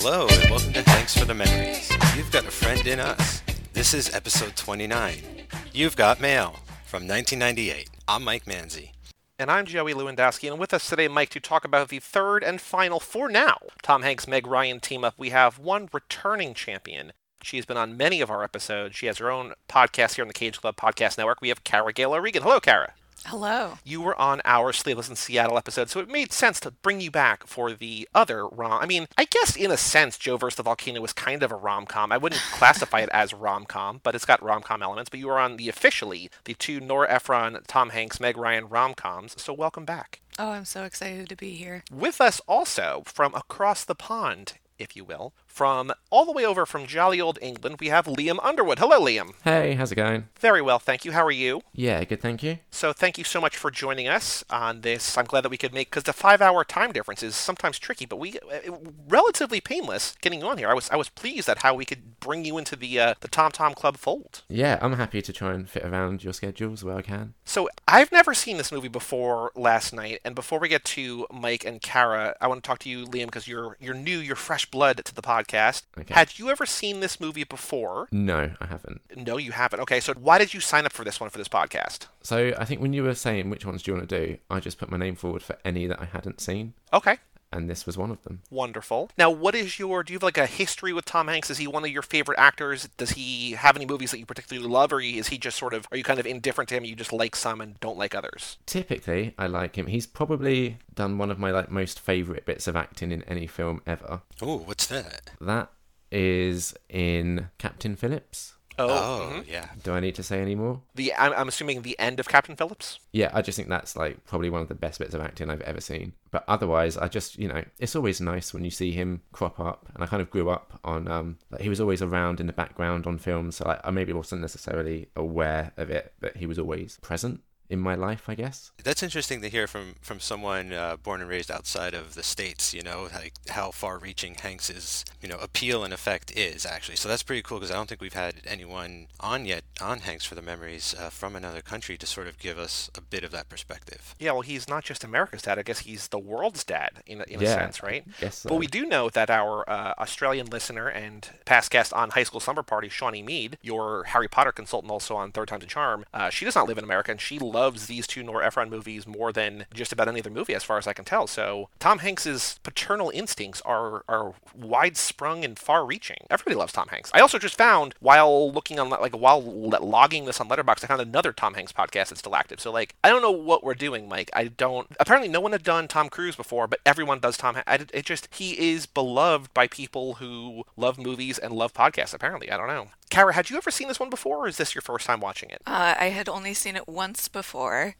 Hello, and welcome to Hanks for the Memories. You've got a friend in us. This is episode 29. You've got mail from 1998. I'm Mike Manzi. And I'm Joey Lewandowski, and with us today, Mike, to talk about the third and final, for now, Tom Hanks Meg Ryan team up. We have one returning champion. She's been on many of our episodes. She has her own podcast here on the Cage Club Podcast Network. We have Kara Gale Regan. Hello, Kara. Hello. You were on our Sleepless in Seattle episode, so it made sense to bring you back for the other rom. I mean, I guess in a sense, Joe vs. the Volcano was kind of a rom com. I wouldn't classify it as rom com, but it's got rom com elements. But you were on the officially the two Nora Ephron, Tom Hanks, Meg Ryan rom coms. So welcome back. Oh, I'm so excited to be here. With us also from across the pond, if you will, from all the way over from jolly old England, we have Liam Underwood. Hello, Liam. Hey, how's it going? Very well, thank you. How are you? Yeah, good, thank you. So thank you so much for joining us on this. I'm glad that we could make because the five-hour time difference is sometimes tricky, but we uh, relatively painless getting you on here. I was I was pleased at how we could bring you into the uh, the Tom Tom Club fold. Yeah, I'm happy to try and fit around your schedules where I can. So I've never seen this movie before last night, and before we get to Mike and Kara, I want to talk to you, Liam, because you're you're new, you're fresh blood to the podcast. Okay. Had you ever seen this movie before? No, I haven't. No, you haven't. Okay, so why did you sign up for this one for this podcast? So I think when you were saying which ones do you want to do, I just put my name forward for any that I hadn't seen, Okay. And this was one of them. Wonderful. Now, what is your? Do you have like a history with Tom Hanks? Is he one of your favorite actors? Does he have any movies that you particularly love, or is he just sort of? Are you kind of indifferent to him? You just like some and don't like others? Typically, I like him. He's probably done one of my like most favorite bits of acting in any film ever. Oh, what's that? That is in Captain Phillips. Oh, mhm. yeah. Do I need to say any more? the I'm, I'm assuming the end of Captain Phillips. Yeah, I just think that's like probably one of the best bits of acting I've ever seen. But otherwise, I just you know, it's always nice when you see him crop up. And I kind of grew up on um, like he was always around in the background on films, so like, I maybe wasn't necessarily aware of it, but he was always present in my life, I guess. That's interesting to hear from from someone uh, born and raised outside of the states. You know, like how far-reaching Hanks's you know appeal and effect is actually. So that's pretty cool because I don't think we've had anyone on yet on Hanks for the Memories uh, from another country to sort of give us a bit of that perspective. Yeah, well, he's not just America's dad. I guess he's the world's dad in a, in a sense, right? Guess so. But we do know that our uh, Australian listener and past guest on High School Slumber Party, Shawnee Mead, your Harry Potter consultant also on Third Time's a Charm, uh, she does not live in America and she loves these two Nora Ephron movies more than just about any other movie, as far as I can tell. So Tom Hanks's paternal instincts are are widesprung and far-reaching. Everybody loves Tom Hanks. I also just found while looking on like while logging this on Letterboxd, I found another Tom Hanks podcast that's still active. So like I don't know what we're doing, Mike. I don't. Apparently, no one had done Tom Cruise before, but everyone does Tom. Han- I, it just he is beloved by people who love movies and love podcasts. Apparently, I don't know. Kara, had you ever seen this one before, or is this your first time watching it? Uh, I had only seen it once before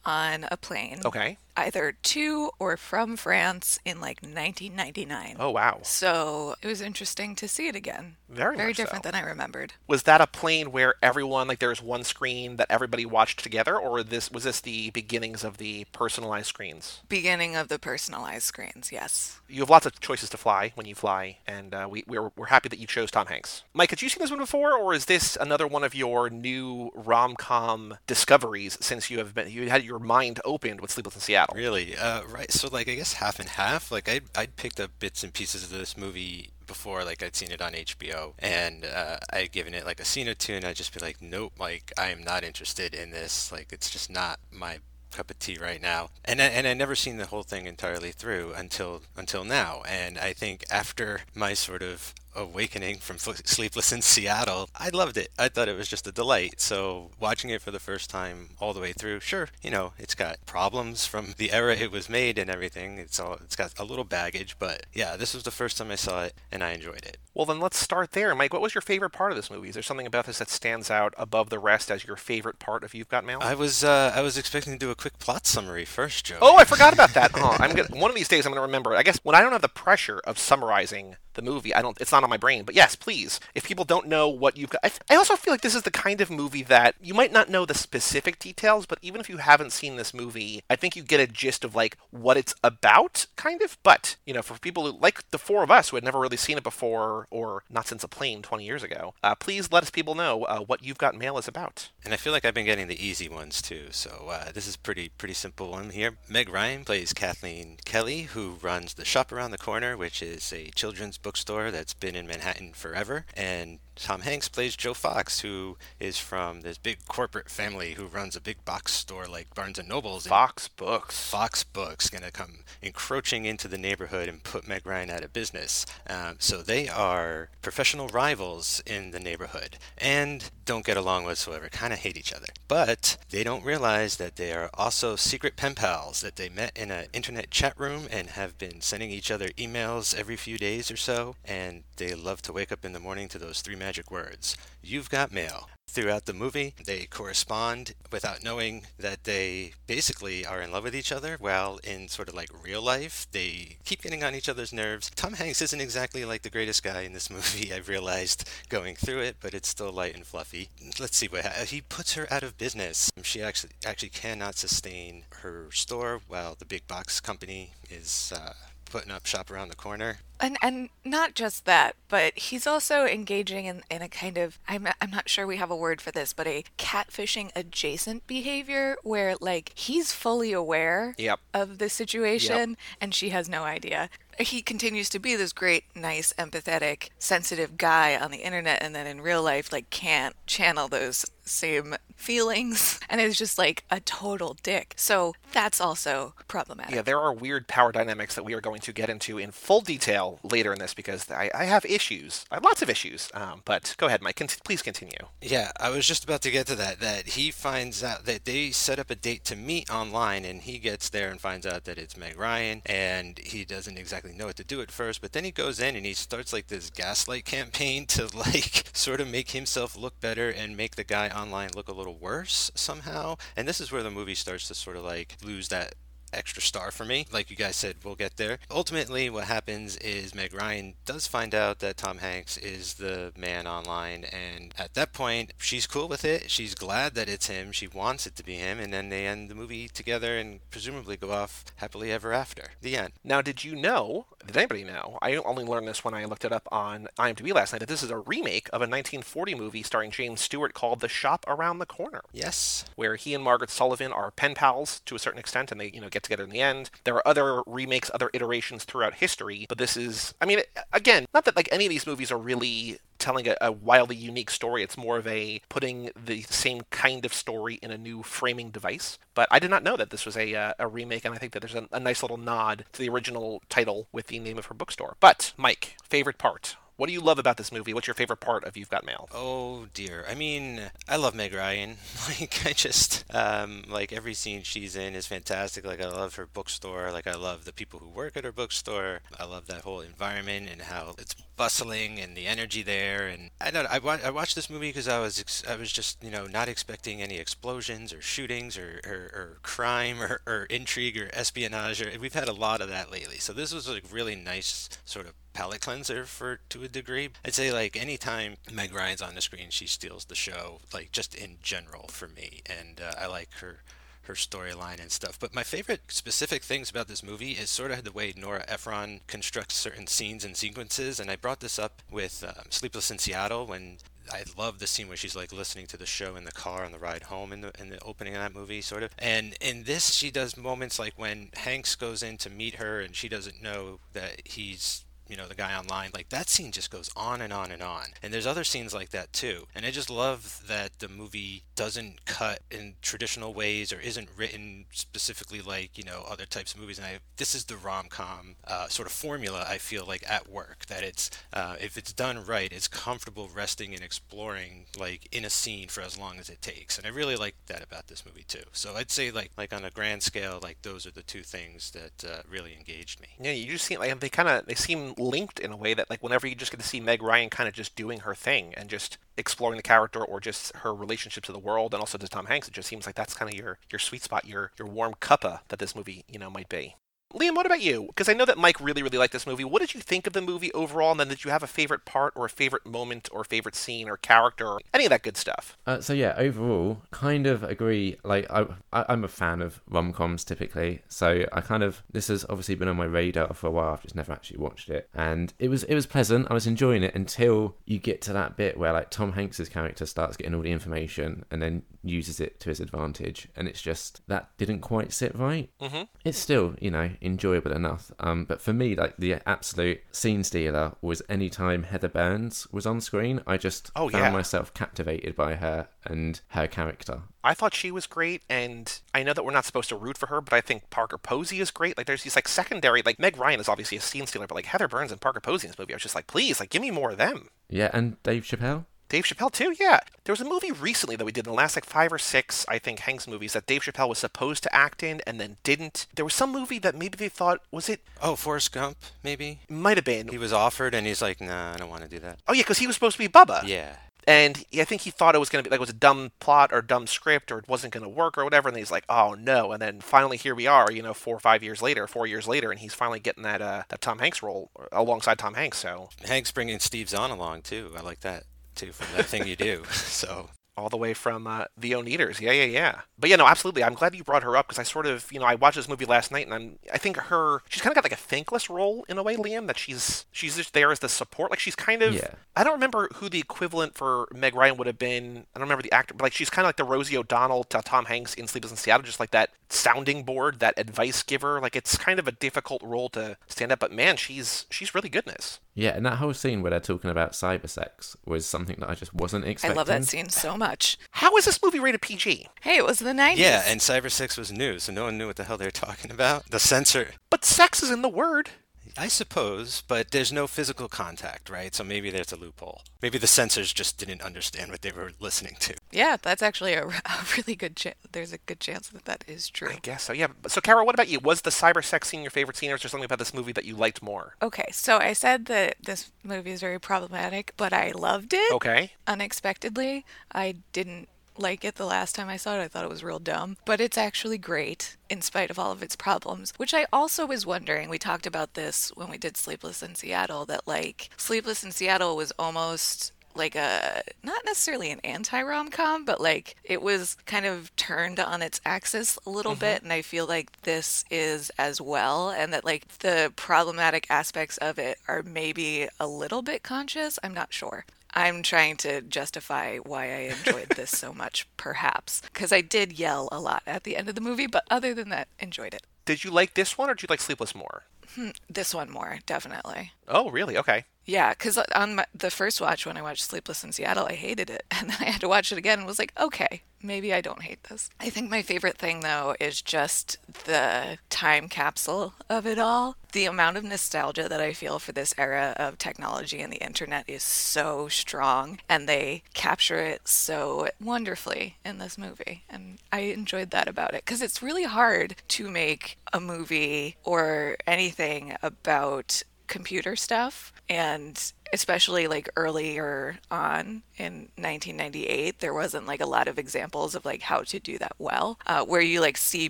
on a plane, Okay. Either to or from France in like 1999. Oh wow. So it was interesting to see it again. Very Very much so. different than I remembered. Was that a plane where everyone like there was one screen that everybody watched together, or this was this the beginnings of the personalized screens? Beginning of the personalized screens, yes. You have lots of choices to fly when you fly, and uh, we, we're, we're happy that you chose Tom Hanks. Mike, had you seen this one before, or is this another one of your new rom com discoveries since you have been you had your mind opened with Sleepless in Seattle? Really? Uh, right. So like I guess half and half. Like I I'd picked up bits and pieces of this movie before. Like I'd seen it on HBO, and uh, I'd given it like a scene or two, and I'd just be like, nope. Like I am not interested in this. Like it's just not my cup of tea right now. And I, and I never seen the whole thing entirely through until until now. And I think after my sort of awakening from Sleepless in Seattle, I loved it. I thought it was just a delight. So watching it for the first time all the way through, sure, you know, it's got problems from the era it was made and everything. It's all it's got a little baggage, but yeah, this was the first time I saw it and I enjoyed it. Well, then let's start there. Mike, what was your favorite part of this movie? Is there something about this that stands out above the rest as your favorite part of You've Got Mail? I was uh, I was expecting to do a quick plot summary first, Joe. Oh, I forgot about that. Oh, I'm gonna, one of these days I'm going to remember. I guess when I don't have the pressure of summarizing the movie, I don't. It's not on my brain. But yes, please. If people don't know what you've got, I, I also feel like this is the kind of movie that you might not know the specific details, but even if you haven't seen this movie, I think you get a gist of like what it's about, kind of. But you know, for people who like the four of us who had never really seen it before or not since a plane 20 years ago, uh, please let us people know uh, what you've got mail is about. And I feel like I've been getting the easy ones too. So uh, this is pretty pretty simple one here. Meg Ryan plays Kathleen Kelly, who runs the Shop Around the Corner, which is a children's book bookstore that's been in Manhattan forever. And Tom Hanks plays Joe Fox, who is from this big corporate family who runs a big box store like Barnes and Nobles. And Fox Books. Fox Books gonna come encroaching into the neighborhood and put Meg Ryan out of business. Um, so they are professional rivals in the neighborhood and don't get along whatsoever. Kind of hate each other, but they don't realize that they are also secret pen pals. That they met in an internet chat room and have been sending each other emails every few days or so. And they love to wake up in the morning to those three magic words: "You've got mail." Throughout the movie, they correspond without knowing that they basically are in love with each other. While in sort of like real life, they keep getting on each other's nerves. Tom Hanks isn't exactly like the greatest guy in this movie, I've realized going through it, but it's still light and fluffy. Let's see what ha- he puts her out of business. She actually actually cannot sustain her store while the big box company is uh, putting up shop around the corner. And and not just that, but he's also engaging in, in a kind of I'm I'm not sure we have a word for this, but a catfishing adjacent behavior where like he's fully aware Yep. of the situation and she has no idea. He continues to be this great, nice, empathetic, sensitive guy on the internet and then in real life like can't channel those same feelings and is just like a total dick. So that's also problematic. Yeah, there are weird power dynamics that we are going to get into in full detail later in this because I, I have issues. I have lots of issues. Um, but go ahead, Mike. Cont- please continue. Yeah, I was just about to get to that. That he finds out that they set up a date to meet online, and he gets there and finds out that it's Meg Ryan, and he doesn't exactly know what to do at first. But then he goes in and he starts like this gaslight campaign to like sort of make himself look better and make the guy online look a little worse somehow. And this is where the movie starts to sort of like lose that extra star for me. Like you guys said, we'll get there. Ultimately, what happens is Meg Ryan does find out that Tom Hanks is the man online, and at that point, she's cool with it. She's glad that it's him. She wants it to be him, and then they end the movie together and presumably go off happily ever after. The end. Now, did you know? Did anybody know? I only learned this when I looked it up on IMDb last night. That this is a remake of a 1940 movie starring James Stewart called The Shop Around the Corner. Yes. where he and Margaret Sullavan are pen pals to a certain extent, and they you know get together in the end. There are other remakes, other iterations throughout history, but this is, I mean, again, not that like any of these movies are really telling a, a wildly unique story. It's more of a putting the same kind of story in a new framing device. But I did not know that this was a, uh, a remake, and I think that there's a, a nice little nod to the original title with the name of her bookstore. But Mike, favorite part. What do you love about this movie? What's your favorite part of You've Got Mail? Oh dear. I mean, I love Meg Ryan. Like I just um like every scene she's in is fantastic. Like I love her bookstore. Like I love the people who work at her bookstore. I love that whole environment and how it's bustling and the energy there. And I don't. I, wa- I watched this movie because I was ex- I was just you know not expecting any explosions or shootings or or, or crime or, or intrigue or espionage. Or, we've had a lot of that lately. So this was like really nice sort of palate cleanser for to a degree. I'd say like anytime Meg Ryan's on the screen, she steals the show. Like just in general for me, and uh, I like her her storyline and stuff. But my favorite specific things about this movie is sort of the way Nora Ephron constructs certain scenes and sequences. And I brought this up with um, Sleepless in Seattle when I love the scene where she's like listening to the show in the car on the ride home in the in the opening of that movie, sort of. And in this, she does moments like when Hanks goes in to meet her and she doesn't know that he's you know the guy online like that scene just goes on and on and on. And there's other scenes like that too. And i just love that the movie doesn't cut in traditional ways or isn't written specifically like you know other types of movies. And I, this is the rom-com uh, sort of formula i feel like at work that it's uh, if it's done right it's comfortable resting and exploring like in a scene for as long as it takes. And i really like that about this movie too. So i'd say like like on a grand scale like those are the two things that uh, really engaged me. Yeah, you just seem like they kind of they seem linked in a way that like whenever you just get to see Meg Ryan kind of just doing her thing and just exploring the character or just her relationship to the world and also to Tom Hanks, it just seems like that's kind of your your sweet spot, your your warm cuppa that this movie you know might be. Liam, what about you? Because I know that Mike really, really liked this movie. What did you think of the movie overall? And then did you have a favorite part or a favorite moment or favorite scene or character or any of that good stuff? Uh, so yeah, overall, kind of agree. Like I, I, I'm a fan of rom coms typically, so I kind of this has obviously been on my radar for a while. I've just never actually watched it, and it was it was pleasant. I was enjoying it until you get to that bit where like Tom Hanks's character starts getting all the information and then uses it to his advantage, and it's just that didn't quite sit right. Mm-hmm. It's still, you know, enjoyable enough. Um, but for me, like the absolute scene stealer was anytime Heather Burns was on screen. I just Oh, found yeah. myself captivated by her and her character. I thought she was great, and I know that we're not supposed to root for her, but I think Parker Posey is great. Like, there's these like secondary, like Meg Ryan is obviously a scene stealer, but like Heather Burns and Parker Posey in this movie, I was just like, please, like, give me more of them. Yeah, and Dave Chappelle. Dave Chappelle too, yeah. There was a movie recently that we did in the last like five or six, I think, Hanks movies that Dave Chappelle was supposed to act in and then didn't. There was some movie that maybe they thought was it Oh, Forrest Gump, maybe? might have been. He was offered and he's like, nah, I don't want to do that. Oh yeah, because he was supposed to be Bubba. Yeah. And I think he thought it was going to be like it was a dumb plot or dumb script or it wasn't going to work or whatever. And he's like, oh no. And then finally here we are, you know, four or five years later, four years later, and he's finally getting that uh, that Tom Hanks role alongside Tom Hanks. So Hank's bringing Steve Zahn along too. I like that too from that thing you do. So all the way from uh, the Oneders. Yeah, yeah, yeah. But yeah, no, absolutely. I'm glad you brought her up because I sort of, you know, I watched this movie last night and I'm, I think her, she's kind of got like a thankless role in a way, Liam. That she's, she's just there as the support. Like she's kind of, Yeah. I don't remember who the equivalent for Meg Ryan would have been. I don't remember the actor, but like she's kind of like the Rosie O'Donnell to Tom Hanks in Sleepless in Seattle, just like that sounding board, that advice giver. Like it's kind of a difficult role to stand up, but man, she's she's really good in this. Yeah, and that whole scene where they're talking about cybersex was something that I just wasn't expecting. I love that scene so much. How is this movie rated PG? Hey, it was the 90s. yeah, and Cybersex was new, so no one knew what the hell they were talking about. The censor, But sex is in the word. I suppose, but there's no physical contact, right? So maybe there's a loophole. Maybe the censors just didn't understand what they were listening to. Yeah, that's actually a, a really good chance. There's a good chance that that is true. I guess so. Yeah. So, Carol, what about you? Was the cyber sex scene your favorite scene, or is there something about this movie that you liked more? Okay, so I said that this movie is very problematic, but I loved it Okay. unexpectedly. I didn't like it the last time I saw it. I thought it was real dumb, but it's actually great in spite of all of its problems, which I also was wondering. We talked about this when we did Sleepless in Seattle that like Sleepless in Seattle was almost like a not necessarily an anti rom com, but like it was kind of turned on its axis a little mm-hmm. bit. And I feel like this is as well. And that like the problematic aspects of it are maybe a little bit conscious. I'm not sure. I'm trying to justify why I enjoyed this so much, perhaps. Because I did yell a lot at the end of the movie, but other than that, enjoyed it. Did you like this one, or did you like Sleepless more? Hmm, this one more, definitely. Oh, really? Okay. Yeah, because on my, the first watch when I watched Sleepless in Seattle, I hated it. And then I had to watch it again and was like, okay, maybe I don't hate this. I think my favorite thing, though, is just the time capsule of it all. The amount of nostalgia that I feel for this era of technology and the internet is so strong, and they capture it so wonderfully in this movie. And I enjoyed that about it because it's really hard to make a movie or anything about computer stuff and especially like earlier on in 1998 there wasn't like a lot of examples of like how to do that well uh, where you like see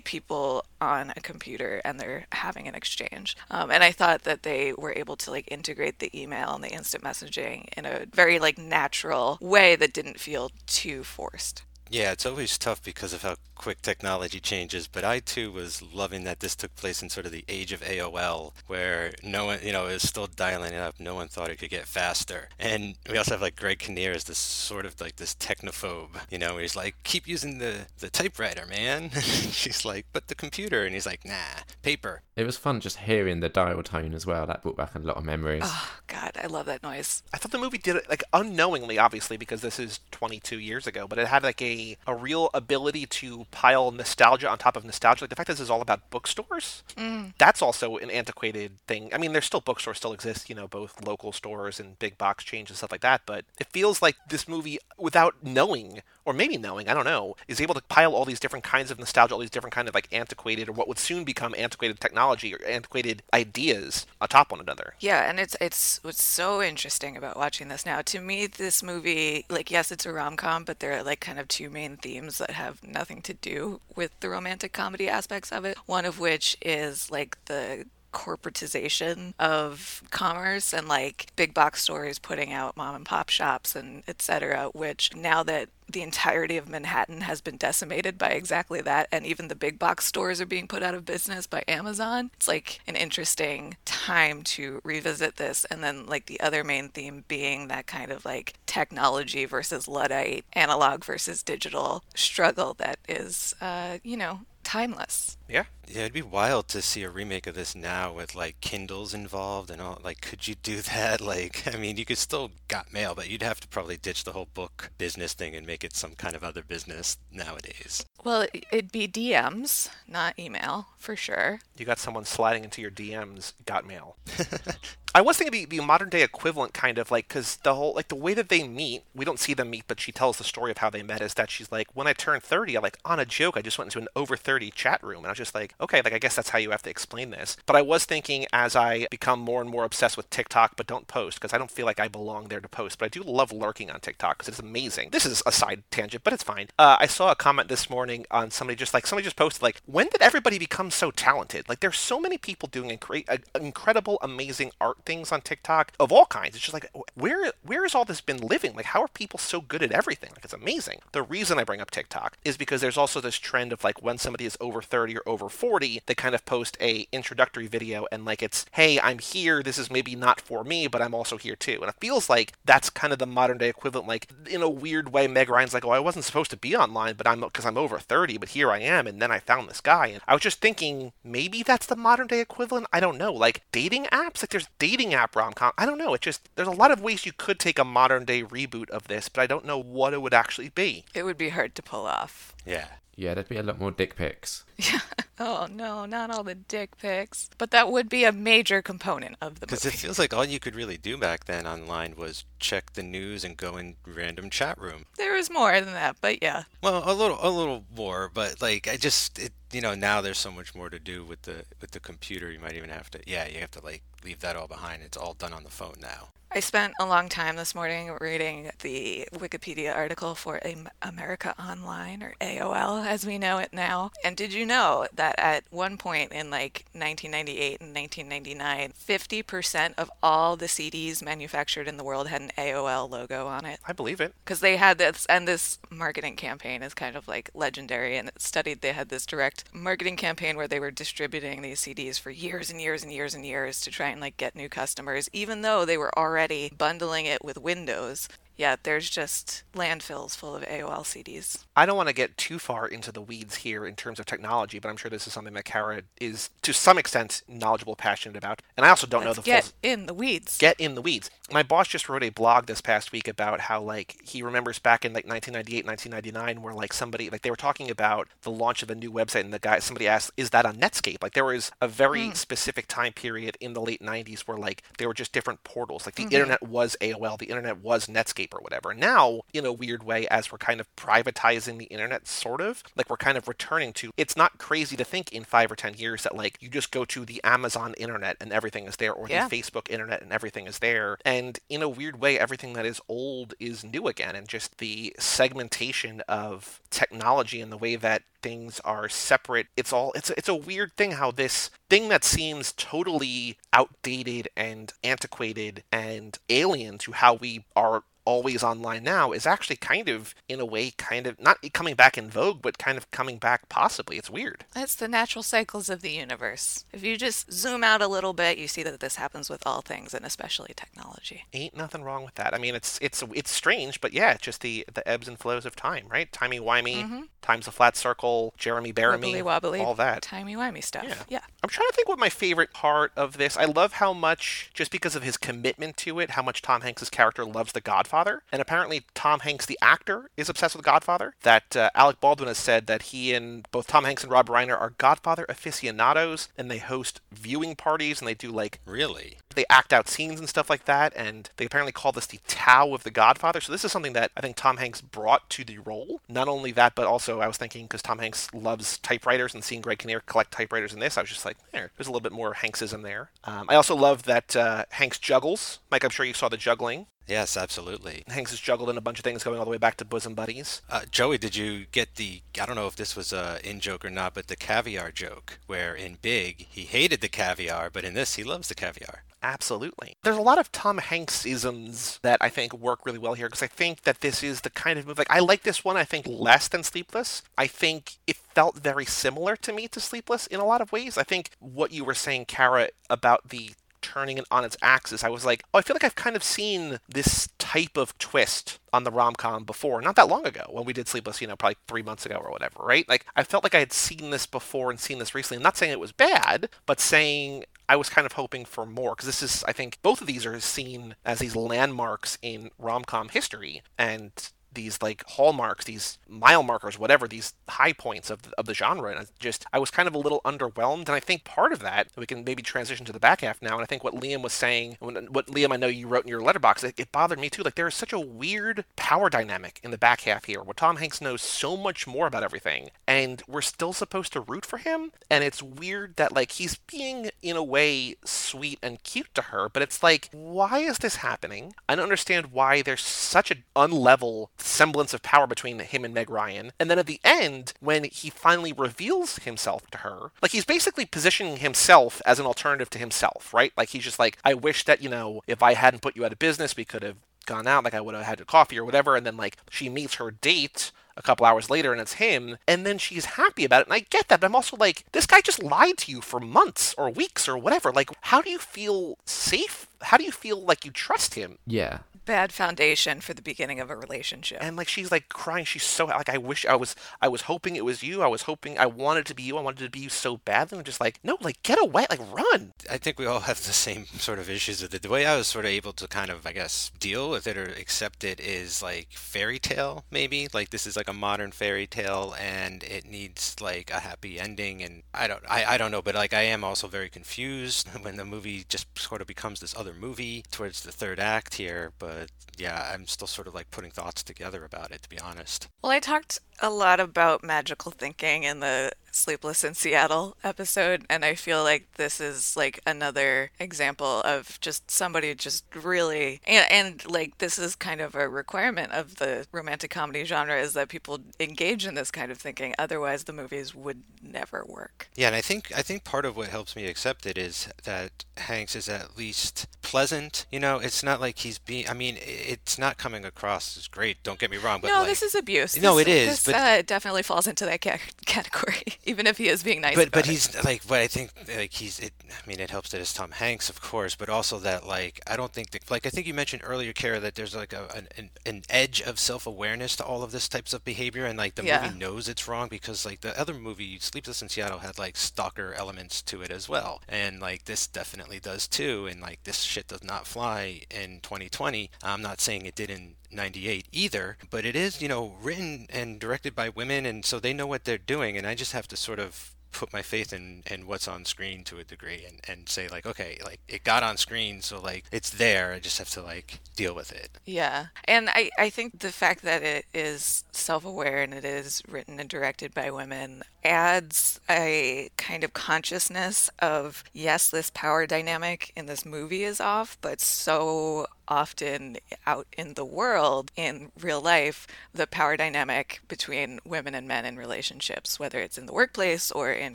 people on a computer and they're having an exchange. Um, and i thought that they were able to like integrate the email and the instant messaging in a very like natural way that didn't feel too forced Yeah, it's always tough because of how quick technology changes, but I too was loving that this took place in sort of the age of AOL, where no one, you know, is still dialing it up. No one thought it could get faster. And we also have like Greg Kinnear as this sort of like this technophobe, you know, he's like, keep using the, the typewriter, man. She's like, but the computer. And he's like, nah, paper. It was fun just hearing the dial tone as well. That brought back a lot of memories. oh god i love that noise I thought the movie did it like unknowingly, obviously, because this is 22 years ago, but it had like a, a real ability to pile nostalgia on top of nostalgia. Like the fact that this is all about bookstores, mm. that's also an antiquated thing. I mean, there's still bookstores still exist, you know, both local stores and big box chains and stuff like that. But it feels like this movie, without knowing or maybe knowing, I don't know, is able to pile all these different kinds of nostalgia, all these different kind of like antiquated or what would soon become antiquated technology or antiquated ideas atop one another. Yeah, and it's it's what's so interesting about watching this now. To me, this movie, like yes, it's a rom com, but there are like kind of two main themes that have nothing to do with the romantic comedy aspects of it. One of which is like the corporatization of commerce and like big box stores putting out mom and pop shops and etc which now that the entirety of Manhattan has been decimated by exactly that, and even the big box stores are being put out of business by Amazon. It's like an interesting time to revisit this. And then, like, the other main theme being that kind of like technology versus Luddite, analog versus digital struggle that is, uh, you know, timeless. Yeah. Yeah, it'd be wild to see a remake of this now with like Kindles involved and all. Like, could you do that? Like, I mean, you could still got mail, but you'd have to probably ditch the whole book business thing and make it some kind of other business nowadays. Well, it- it'd be DMs, not email, for sure. You got someone sliding into your DMs, got mail. I was thinking the, the modern day equivalent, kind of like, because the whole, like, the way that they meet, we don't see them meet, but she tells the story of how they met is that she's like, when I turned 30, I like, on a joke, I just went into an over 30 chat room. And I was just like, okay, like, I guess that's how you have to explain this. But I was thinking as I become more and more obsessed with TikTok, but don't post, because I don't feel like I belong there to post, but I do love lurking on TikTok because it's amazing. This is a side tangent, but it's fine. Uh, I saw a comment this morning on somebody just like, somebody just posted, like, when did everybody become so talented? Like, there's so many people doing incre- uh, incredible, amazing art things on TikTok of all kinds. It's just like, where where has all this been living? Like, how are people so good at everything? Like, it's amazing. The reason I bring up TikTok is because there's also this trend of like when somebody is over 30 or over 40, they kind of post a introductory video and like it's, hey, I'm here. This is maybe not for me, but I'm also here too. And it feels like that's kind of the modern day equivalent. Like in a weird way, Meg Ryan's like, oh, I wasn't supposed to be online, but I'm because I'm over 30, but here I am, and then I found this guy, and I was just thinking maybe that's the modern day equivalent. I don't know. Like dating apps, like there's dating app rom com. I don't know. It just there's a lot of ways you could take a modern day reboot of this, but I don't know what it would actually be. It would be hard to pull off. Yeah. Yeah, there'd be a lot more dick pics. Yeah. Oh no, not all the dick pics. But that would be a major component of the book. Because it feels like all you could really do back then online was check the news and go in random chat room. There was more than that, but yeah. Well, a little, a little more, but like I just, it, you know, now there's so much more to do with the with the computer. You might even have to, yeah, you have to like leave that all behind. It's all done on the phone now. I spent a long time this morning reading the Wikipedia article for Am- America Online, or AOL as we know it now. And did you know that at one point in like 1998 and 1999, 50% of all the CDs manufactured in the world had an AOL logo on it? I believe it. because they had this and this marketing campaign is kind of like legendary and it studied they had this direct marketing campaign where they were distributing these CDs for years and years and years and years to try and like get new customers even though they were already bundling it with Windows yeah there's just landfills full of AOL CDs I don't want to get too far into the weeds here in terms of technology, but I'm sure this is something that Kara is to some extent knowledgeable, passionate about. And I also don't Let's know the get full in the weeds get in the weeds. My boss just wrote a blog this past week about how like he remembers back in like 1998, 1999, where like somebody like they were talking about the launch of a new website, and the guy somebody asked, "Is that on Netscape?" Like there was a very mm. specific time period in the late 90s where like there were just different portals. Like the mm-hmm. internet was AOL, the internet was Netscape or whatever. Now, in a weird way, as we're kind of privatizing the internet, sort of like we're kind of returning to. It's not crazy to think in five or ten years that like you just go to the Amazon internet and everything is there, or Yeah. the Facebook internet and everything is there. And in a weird way, everything that is old is new again. And just the segmentation of technology and the way that things are separate. It's all it's it's a weird thing how this thing that seems totally outdated and antiquated and alien to how we are always online now is actually kind of in a way kind of not coming back in vogue but kind of coming back possibly it's weird It's the natural cycles of the universe. If you just zoom out a little bit, you see that this happens with all things, and especially technology. ain't nothing wrong with that i mean it's it's it's strange but yeah just the the ebbs and flows of time right timey wimey mm-hmm. times a flat circle jeremy Bearimy, wobbly, all that timey wimey stuff. Yeah. yeah. I'm trying to think what my favorite part of this. I love how much, just because of his commitment to it, how much Tom Hanks' character loves The Godfather. And apparently, Tom Hanks, the actor, is obsessed with Godfather. That uh, Alec Baldwin has said that he and both Tom Hanks and Rob Reiner are Godfather aficionados, and they host viewing parties and they do like Really? they act out scenes and stuff like that, and they apparently call this the Tao of the Godfather. So this is something that I think Tom Hanks brought to the role. Not only that, but also I was thinking because Tom Hanks loves typewriters and seeing Greg Kinnear collect typewriters in this, I was just like, there, there's a little bit more Hanksism there. Um, I also love that uh, Hanks juggles. Mike, I'm sure you saw the juggling. Yes, absolutely. Hanks has juggled in a bunch of things going all the way back to Bosom Buddies. Uh, Joey, did you get the? I don't know if this was a in joke or not, but the caviar joke, where in Big he hated the caviar, but in this he loves the caviar. Absolutely. There's a lot of Tom Hanks isms that I think work really well here because I think that this is the kind of movie. Like, I like this one, I think, less than Sleepless. I think it felt very similar to me to Sleepless in a lot of ways. I think what you were saying, Kara, about the turning it on its axis, I was like, oh, I feel like I've kind of seen this type of twist on the rom com before, not that long ago when we did Sleepless, you know, probably three months ago or whatever, right? Like I felt like I had seen this before and seen this recently. I'm not saying it was bad, but saying I was kind of hoping for more because this is, I think, both of these are seen as these landmarks in rom com history, and these like hallmarks, these mile markers, whatever, these high points of the, of the genre. And I just, I was kind of a little underwhelmed. And I think part of that, we can maybe transition to the back half now. And I think what Liam was saying, what Liam, I know you wrote in your Letterboxd, it, it bothered me too. Like there is such a weird power dynamic in the back half here where Tom Hanks knows so much more about everything. And we're still supposed to root for him. And it's weird that like he's being, in a way, sweet and cute to her. But it's like, why is this happening? I don't understand why there's such an unlevel semblance of power between him and Meg Ryan. And then at the end, when he finally reveals himself to her, like he's basically positioning himself as an alternative to himself, right? Like he's just like, I wish that, you know, if I hadn't put you out of business, we could have gone out, like I would have had a coffee or whatever. And then like she meets her date a couple hours later and it's him and then she's happy about it and i get that but i'm also like this guy just lied to you for months or weeks or whatever like how do you feel safe how do you feel like you trust him yeah bad foundation for the beginning of a relationship. And like she's like crying. She's so like I wish I was I was hoping it was you. I was hoping I wanted to be you. I wanted to be you so badly. I'm just like no, like get away, like run. I think we all have the same sort of issues with it. The way I was sort of able to kind of I guess deal with it or accept it is like fairy tale maybe. Like this is like a modern fairy tale and it needs like a happy ending. And I don't I, I don't know, but like I am also very confused when the movie just sort of becomes this other movie towards the third act here. But but yeah, I'm still sort of like putting thoughts together about it, to be honest. Well, I talked a lot about magical thinking in the Sleepless in Seattle episode, and I feel like this is like another example of just somebody just really and, and like this is kind of a requirement of the romantic comedy genre is that people engage in this kind of thinking. Otherwise, the movies would never work. Yeah, and I think I think part of what helps me accept it is that Hanks is at least pleasant. You know, it's not like he's being. I mean, it's not coming across as great. Don't get me wrong, but no, like, this is abuse. No, this, it is, this, but definitely falls into that ca- category, even if he is being nice. But but it. he's like, but I think like he's. It, I mean, it helps that it's Tom Hanks, of course, but also that like I don't think that like I think you mentioned earlier, Kara, that there's like a an, an edge of self awareness to all of this types of behavior, and like the yeah. movie knows it's wrong because like the other movie, Sleepless in Seattle, had like stalker elements to it as well, and like this definitely does too, and like this shit does not fly in 2020. I'm not saying it did in 98 either, but it is, you know, written and directed by women, and so they know what they're doing, and I just have to sort of put my faith in in what's on screen to a degree and and say like okay like it got on screen so like it's there i just have to like deal with it. Yeah and i i think the fact that it is self-aware and it is written and directed by women adds a kind of consciousness of yes this power dynamic in this movie is off but so often out in the world in real life the power dynamic between women and men in relationships whether it's in the workplace or in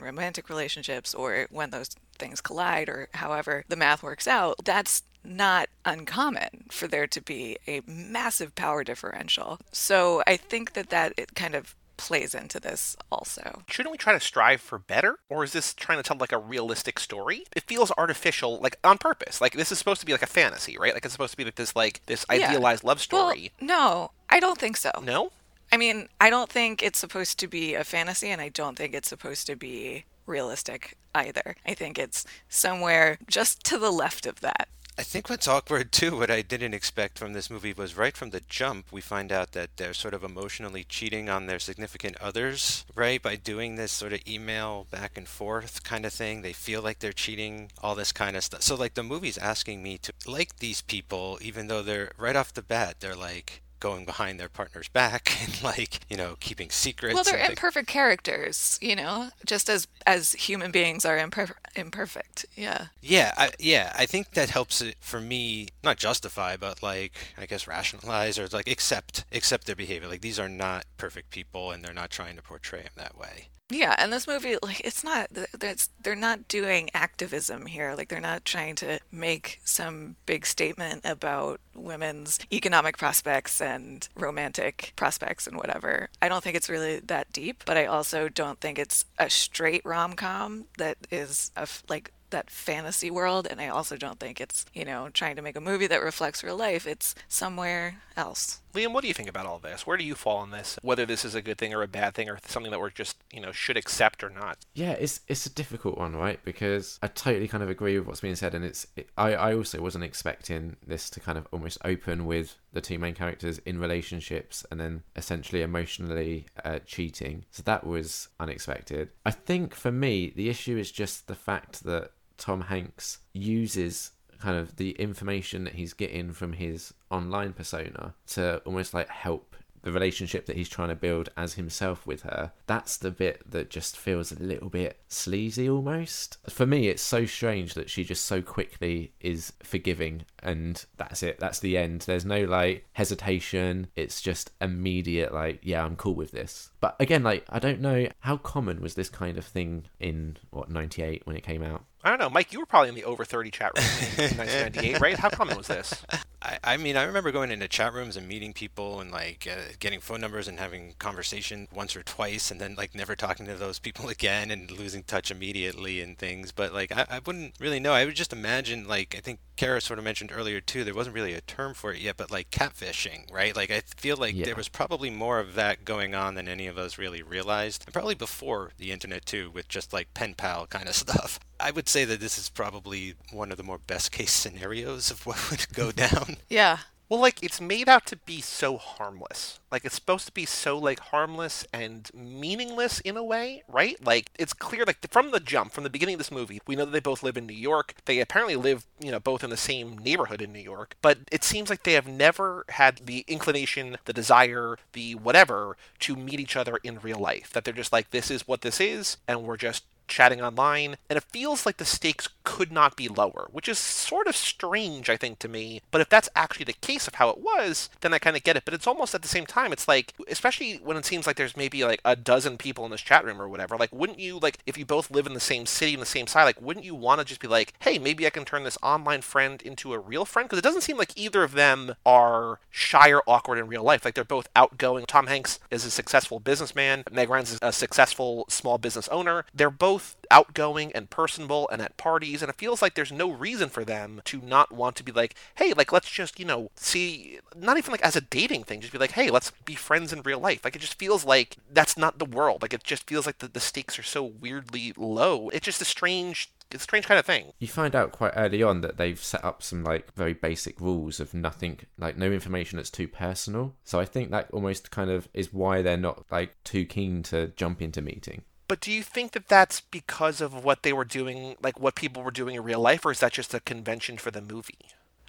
romantic relationships or when those things collide or however the math works out that's not uncommon for there to be a massive power differential. So i think that that it kind of plays into this also. Shouldn't we try to strive for better? Or is this trying to tell like a realistic story? It feels artificial, like on purpose. Like this is supposed to be like a fantasy, right? Like it's supposed to be like this like this idealized yeah. love story. Well, no, I don't think so. No? I mean, I don't think it's supposed to be a fantasy and I don't think it's supposed to be realistic either. I think it's somewhere just to the left of that. I think what's awkward too, what I didn't expect from this movie was right from the jump, we find out that they're sort of emotionally cheating on their significant others, right? By doing this sort of email back and forth kind of thing. They feel like they're cheating, all this kind of stuff. So, like, the movie's asking me to like these people, even though they're right off the bat, they're like, going behind their partner's back and like you know keeping secrets well they're imperfect characters you know just as as human beings are imper- imperfect yeah. Yeah I, yeah i think that helps it for me not justify but like i guess rationalize or like accept accept their behavior. Like these are not perfect people and they're not trying to portray them that way yeah, and this movie, like, it's not. That's they're not doing activism here. Like, they're not trying to make some big statement about women's economic prospects and romantic prospects and whatever. I don't think it's really that deep, but I also don't think it's a straight rom com that is a, like that fantasy world and I also don't think it's, you know, trying to make a movie that reflects real life. It's somewhere else. Liam, what do you think about all this? Where do you fall on this? Whether this is a good thing or a bad thing or something that we're just, you know, should accept or not? Yeah, it's it's a difficult one, right? Because I totally kind of agree with what's being said and it's it, I I also wasn't expecting this to kind of almost open with the two main characters in relationships and then essentially emotionally uh, cheating. So that was unexpected. I think for me the issue is just the fact that Tom Hanks uses kind of the information that he's getting from his online persona to almost like help the relationship that he's trying to build as himself with her, that's the bit that just feels a little bit sleazy almost. For me, it's so strange that she just so quickly is forgiving and that's it. That's the end. There's no like hesitation. It's just immediate, like, yeah, I'm cool with this. But again, like, I don't know how common was this kind of thing in what, 98 when it came out? I don't know, Mike. You were probably in the over thirty chat room in 1998, right? How common was this? I, I mean, I remember going into chat rooms and meeting people and like uh, getting phone numbers and having conversation once or twice, and then like never talking to those people again and losing touch immediately and things. But like, I, I wouldn't really know. I would just imagine, like, I think Kara sort of mentioned earlier too. There wasn't really a term for it yet, but like catfishing, right? Like, I feel like Yeah. there was probably more of that going on than any of us really realized, and probably before the internet too, with just like pen pal kind of stuff. I would say that this is probably one of the more best case scenarios of what would go down. Yeah. Well, like it's made out to be so harmless. Like it's supposed to be so like harmless and meaningless in a way, right? Like it's clear like from the jump, from the beginning of this movie, we know that they both live in New York. They apparently live, you know, both in the same neighborhood in New York, but it seems like they have never had the inclination, the desire, the whatever to meet each other in real life. That they're just like this is what this is and we're just chatting online, and it feels like the stakes could not be lower, which is sort of strange, I think, to me. But if that's actually the case of how it was, then I kind of get it. But it's almost at the same time, it's like, especially when it seems like there's maybe like a dozen people in this chat room or whatever, like, wouldn't you, like, if you both live in the same city, in the same side, like, wouldn't you want to just be like, hey, maybe I can turn this online friend into a real friend? Because it doesn't seem like either of them are shy or awkward in real life. Like, they're both outgoing. Tom Hanks is a successful businessman, Meg Ryan's a successful small business owner. They're both outgoing and personable and at parties, and it feels like there's no reason for them to not want to be like, hey, like, let's just, you know, see, not even like as a dating thing, just be like, hey, let's be friends in real life. Like, it just feels like that's not the world. Like, it just feels like the, the stakes are so weirdly low. It's just a strange. It's a strange kind of thing. You find out quite early on that they've set up some like very basic rules of nothing, like no information that's too personal. So I think that almost kind of is why they're not like too keen to jump into meeting. But do you think that that's because of what they were doing, like what people were doing in real life, or is that just a convention for the movie?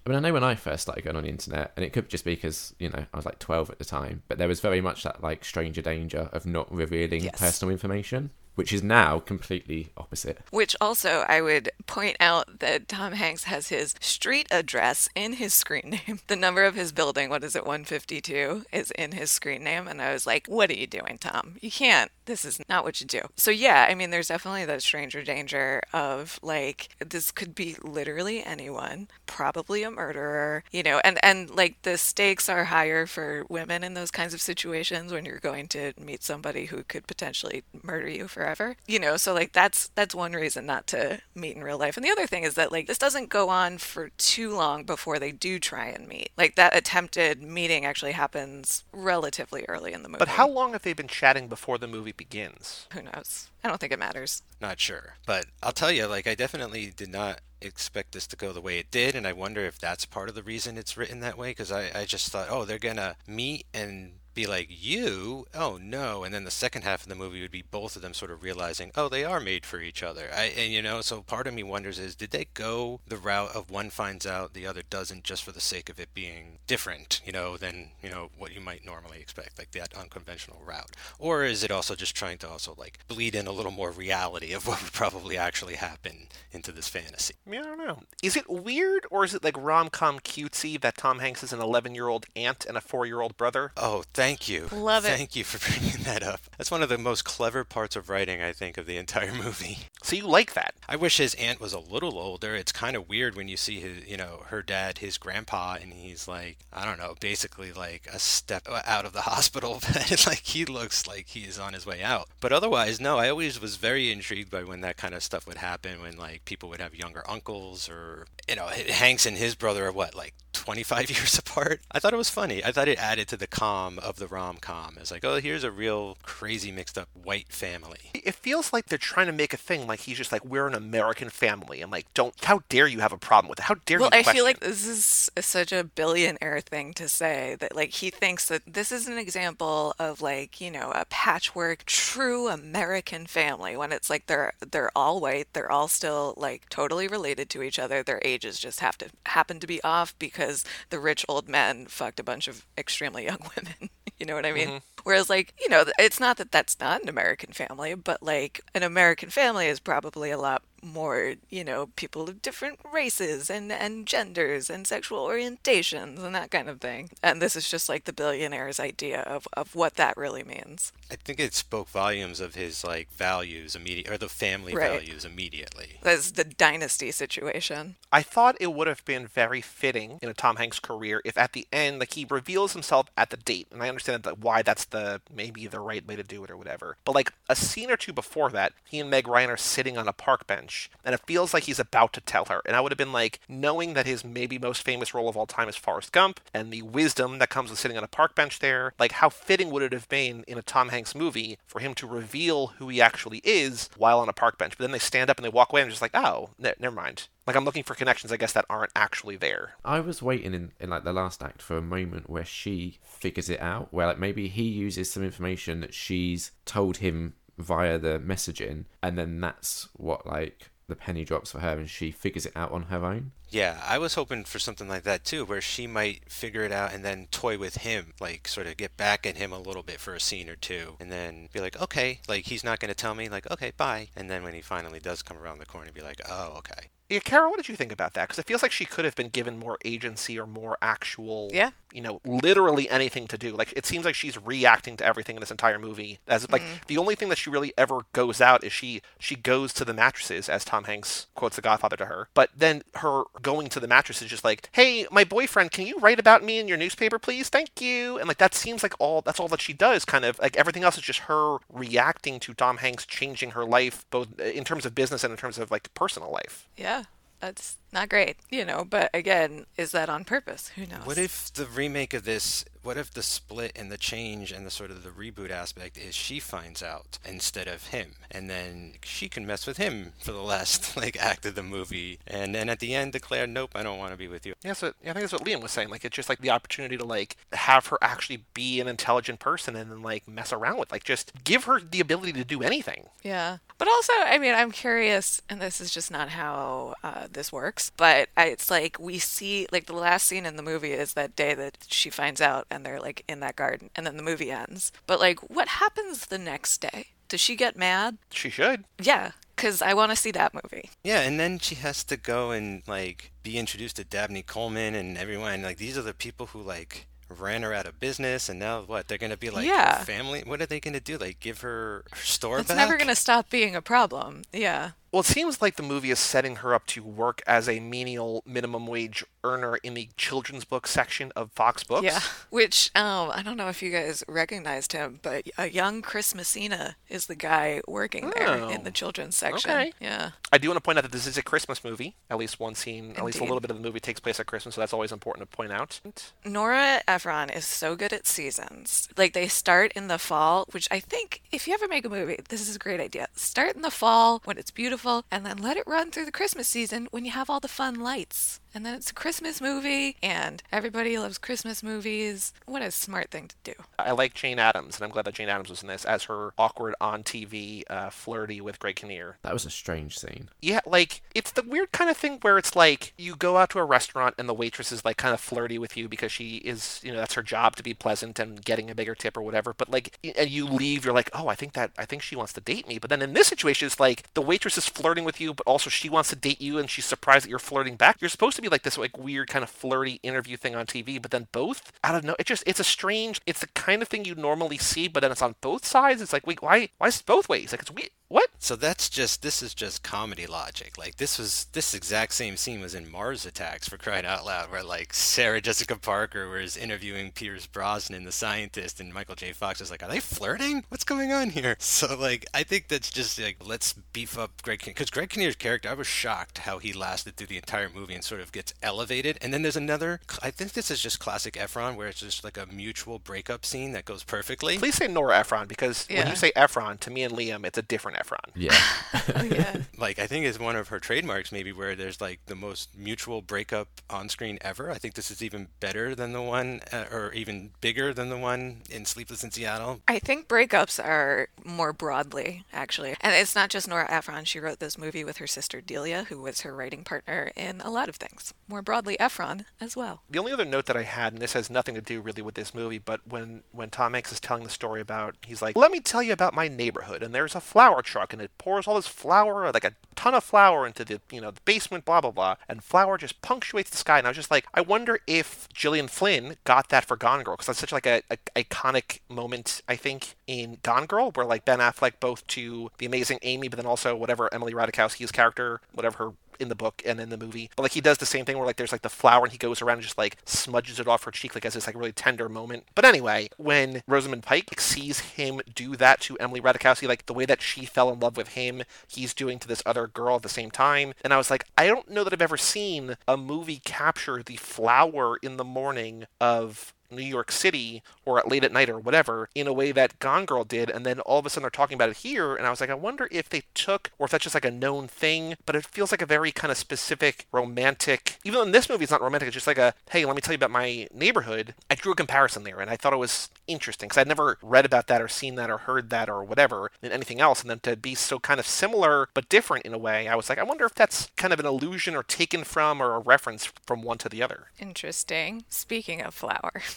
I mean, I know when I first started going on the internet, and it could just be because you know I was like twelve at the time, but there was very much that like stranger danger of not revealing Yes. personal information, which is now completely opposite. Which also, I would point out that Tom Hanks has his street address in his screen name. The number of his building, what is it, 152, is in his screen name. And I was like, what are you doing, Tom? You can't. This is not what you do. So, yeah, I mean, there's definitely that stranger danger of like, this could be literally anyone, probably a murderer, you know, and, and like the stakes are higher for women in those kinds of situations when you're going to meet somebody who could potentially murder you forever. You know, so like that's that's one reason not to meet in real life. And the other thing is that like this doesn't go on for too long before they do try and meet. Like that attempted meeting actually happens relatively early in the movie. But how long have they been chatting before the movie begins? who knows? I don't think it matters. Not sure. But I'll tell you, like, I definitely did not expect this to go the way it did. And I wonder if that's part of the reason it's written that way. Because I, I just thought, oh, they're to meet and be like, you? Oh, no. And then the second half of the movie would be both of them sort of realizing, oh, they are made for each other. I, and, you know, so part of me wonders is, did they go the route of one finds out, the other doesn't, just for the sake of it being different, you know, than, you know, what you might normally expect, like that unconventional route? Or is it also just trying to also, like, bleed in a little more reality of what would probably actually happen into this fantasy? I mean, I don't know. Is it weird or is it like rom com cutesy that Tom Hanks is an 11 year old aunt and a 4 year old brother? Oh, thank Thank you. Love it. Thank you for bringing that up. That's one of the most clever parts of writing, I think, of the entire movie. So you like that? I wish his aunt was a little older. It's kind of weird when you see his, you know, her dad, his grandpa, and he's like, I don't know, basically like a step out of the hospital bed. like he looks like he is on his way out. But otherwise, no, I always was very intrigued by when that kind of stuff would happen, when like people would have younger uncles or, you know, Hanks and his brother are what, like 25 years apart. I thought it was funny. I thought it added to the calm of the rom com. It's like, oh, here's a real crazy mixed up white family. It feels like they're trying to make a thing like he's just like we're an American family and like don't how dare you have a problem with it? How dare well, you? I feel like this is such a billionaire thing to say that like he thinks that this is an example of like you know a patchwork true American family when it's like they're they're all white, they're all still like totally related to each other. Their ages just have to happen to be off because the rich old men fucked a bunch of extremely young women. You know what I mean? Mm-hmm. Whereas, like, you know, it's not that that's not an American family, but like an American family is probably a lot more, you know, people of different races and, and genders and sexual orientations and that kind of thing. And this is just like the billionaire's idea of, of what that really means. I think it spoke volumes of his like values immediate or the family Right. values immediately. That's the dynasty situation. I thought it would have been very fitting in a Tom Hanks career if at the end, like he reveals himself at the date, and I understand that why that's the maybe the right way to do it or whatever. But like a scene or two before that, he and Meg Ryan are sitting on a park bench, and it feels like he's about to tell her. And I would have been like, knowing that his maybe most famous role of all time is Forrest Gump, and the wisdom that comes with sitting on a park bench there, like how fitting would it have been in a Tom Hanks movie for him to reveal who he actually is while on a park bench? But then they stand up and they walk away, and I'm just like, oh, ne- never mind. Like I'm looking for connections, I guess, that aren't actually there. I was waiting in, in like the last act for a moment where she figures it out, where like maybe he uses some information that she's told him via the messaging, and then that's what like the penny drops for her, and she figures it out on her own. Yeah, I was hoping for something like that too, where she might figure it out and then toy with him, like sort of get back at him a little bit for a scene or two, and then be like, okay, like he's not going to tell me, like, okay, bye. And then when he finally does come around the corner, be like, oh, okay. Yeah, Carol, what did you think about that? Because it feels like she could have been given more agency or more actual, Yeah. you know, literally anything to do. Like it seems like she's reacting to everything in this entire movie. As like mm-hmm. the only thing that she really ever goes out is she she goes to the mattresses, as Tom Hanks quotes The Godfather to her. But then her going to the mattress is just like, "Hey, my boyfriend, can you write about me in your newspaper, please? Thank you." And like that seems like all that's all that she does. Kind of like everything else is just her reacting to Tom Hanks changing her life, both uh, in terms of business and in terms of like personal life. Yeah. That's not great, you know, but again, is that on purpose? Who knows? What if the remake of this, what if the split and the change and the sort of the reboot aspect is she finds out instead of him? And then she can mess with him for the last like act of the movie. And then at the end declare, nope, I don't want to be with you. Yeah, so I think that's what Liam was saying. Like, it's just like the opportunity to like have her actually be an intelligent person and then like mess around with, like, just give her the ability to do anything. Yeah. But also, I mean, I'm curious, and this is just not how uh, this works, but I, it's like we see, like, the last scene in the movie is that day that she finds out and they're, like, in that garden, and then the movie ends. But, like, what happens the next day? Does she get mad? She should. Yeah, because I want to see that movie. Yeah, and then she has to go and like be introduced to Dabney Coleman and everyone. Like these are the people who like ran her out of business, and now what? They're gonna be like Yeah. family. What are they gonna do? Like give her her store back? It's back? never going to stop being a problem. Yeah. Well, it seems like the movie is setting her up to work as a menial minimum wage earner in the children's book section of Fox Books. Yeah. Which, um, I don't know if you guys recognized him, but a young Chris Messina is the guy working there Oh. in the children's section. Okay. Yeah. I do want to point out that this is a Christmas movie. At least one scene, at least a little bit of the movie takes place at Christmas, so that's always important to point out. Nora Ephron is so good at seasons. Like they start in the fall, which I think if you ever make a movie, this is a great idea. Start in the fall when it's beautiful and then let it run through the Christmas season when you have all the fun lights. And then it's a Christmas movie and everybody loves Christmas movies. What a smart thing to do. I like Jane Adams, and I'm glad that Jane Adams was in this as her awkward on TV uh, flirty with Greg Kinnear. That was a strange scene. Yeah, like it's the weird kind of thing where it's like you go out to a restaurant and the waitress is like kind of flirty with you because she is, you know, that's her job to be pleasant and getting a bigger tip or whatever. But like, and you leave, you're like, oh, I think that I think she wants to date me. But then in this situation, it's like the waitress is flirting with you, but also she wants to date you and she's surprised that you're flirting back. You're supposed to be like this like weird kind of flirty interview thing on TV, but then both out of no, it just it's a strange. It's the kind of thing you normally see, but then it's on both sides. It's like wait, why? Why is it both ways? Like it's weird. What? So that's just this is just comedy logic. Like this was this exact same scene was in Mars Attacks for crying out loud, where like Sarah Jessica Parker was interviewing Pierce Brosnan, the scientist, and Michael J. Fox is like, "Are they flirting? What's going on here?" So like I think that's just like let's beef up Greg because Greg Kinnear's character. I was shocked how he lasted through the entire movie and sort of gets elevated. And then there's another. I think this is just classic Efron, where it's just like a mutual breakup scene that goes perfectly. Please say Nora Ephron because when you say Ephron to me and Liam, it's a different Ephron. Yeah. Oh, yeah. like I think it's one of her trademarks maybe where there's like the most mutual breakup on screen ever. I think this is even better than the one uh, or even bigger than the one in Sleepless in Seattle. I think breakups are more broadly, actually. And it's not just Nora Ephron. She wrote this movie with her sister Delia, who was her writing partner in a lot of things. More broadly, Ephron as well. The only other note that I had, and this has nothing to do really with this movie, but when when Tom Hanks is telling the story about, he's like, "Let me tell you about my neighborhood, and there's a flower truck, and it pours all this flour, like a ton of flour, into the you know the basement, blah blah blah, and flour just punctuates the sky." And I was just like, I wonder if Gillian Flynn got that for Gone Girl, because that's such like a, a iconic moment, I think, in Gone Girl, where like Ben Affleck both to the amazing Amy, but then also whatever Emily Ratajkowski's character, whatever her in the book and in the movie. But like he does the same thing where like there's like the flower and he goes around and just like smudges it off her cheek like as this like really tender moment. But anyway, when Rosamund Pike like, sees him do that to Emily Ratajkowski, like the way that she fell in love with him, he's doing to this other girl at the same time. And I was like, I don't know that I've ever seen a movie capture the flower in the morning of New York City or at late at night or whatever in a way that Gone Girl did, and then all of a sudden they're talking about it here, and I was like, I wonder if they took or if that's just like a known thing, but it feels like a very kind of specific romantic. Even though in this movie it's not romantic, it's just like a hey, let me tell you about my neighborhood. I drew a comparison there, and I thought it was interesting because I'd never read about that or seen that or heard that or whatever in anything else, and then to be so kind of similar but different in a way, I was like, I wonder if that's kind of an allusion or taken from or a reference from one to the other. Interesting. Speaking of flower,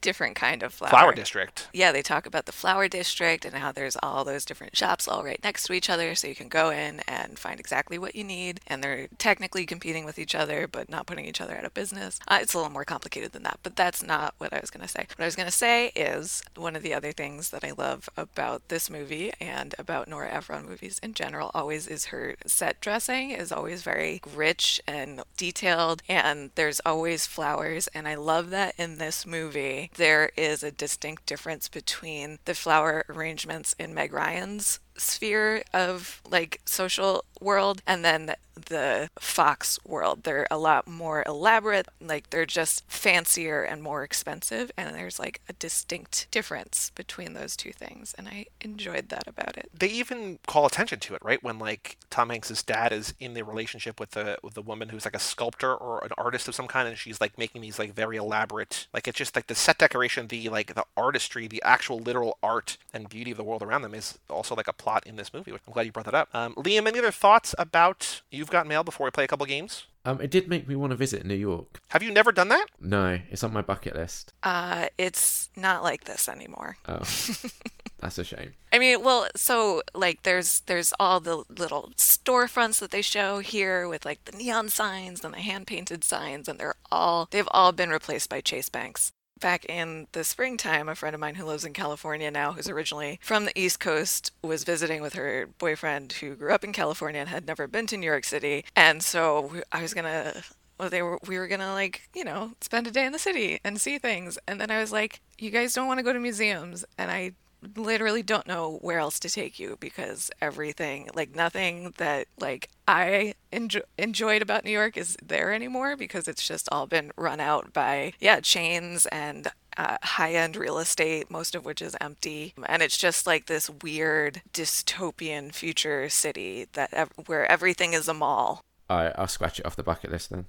different kind of flower. Flower District. Yeah, they talk about the flower district and how there's all those different shops all right next to each other, so you can go in and find exactly what you need. And they're technically competing with each other, but not putting each other out of business. Uh, it's a little more complicated than that, but that's not what I was going to say. What I was going to say is one of the other things that I love about this movie and about Nora Ephron movies in general always is her set dressing is always very rich and detailed, and there's always flowers. And I love that in this movie there is a distinct difference between the flower arrangements in Meg Ryan's sphere of like social world and then the Fox world. They're a lot more elaborate, like they're just fancier and more expensive and there's like a distinct difference between those two things and I enjoyed that about it. they even call attention to it, right? When like Tom Hanks's dad is in the relationship with the with the woman who's like a sculptor or an artist of some kind, and she's like making these like very elaborate, like it's just like the set decoration, the like the artistry, the actual literal art and beauty of the world around them is also like a plot in this movie. I'm glad you brought that up. Um, Liam, any other thoughts about You've Got Mail before we play a couple games? Um, it did make me want to visit New York. Have you never done that? No, it's on my bucket list. Uh it's not like this anymore. Oh, that's a shame. I mean, well, so like there's there's all the little storefronts that they show here with like the neon signs and the hand painted signs and they're all they've all been replaced by Chase Banks. Back in the springtime, a friend of mine who lives in California now, who's originally from the East Coast, was visiting with her boyfriend who grew up in California and had never been to New York City. And so I was gonna well they were we were gonna like you know spend a day in the city and see things and then i was like you guys don't want to go to museums and i literally don't know where else to take you because everything like nothing that like i enjo- enjoyed about new york is there anymore because it's just all been run out by yeah chains and uh, high-end real estate most of which is empty and it's just like this weird dystopian future city that ev- where everything is a mall All right, I'll scratch it off the bucket list then.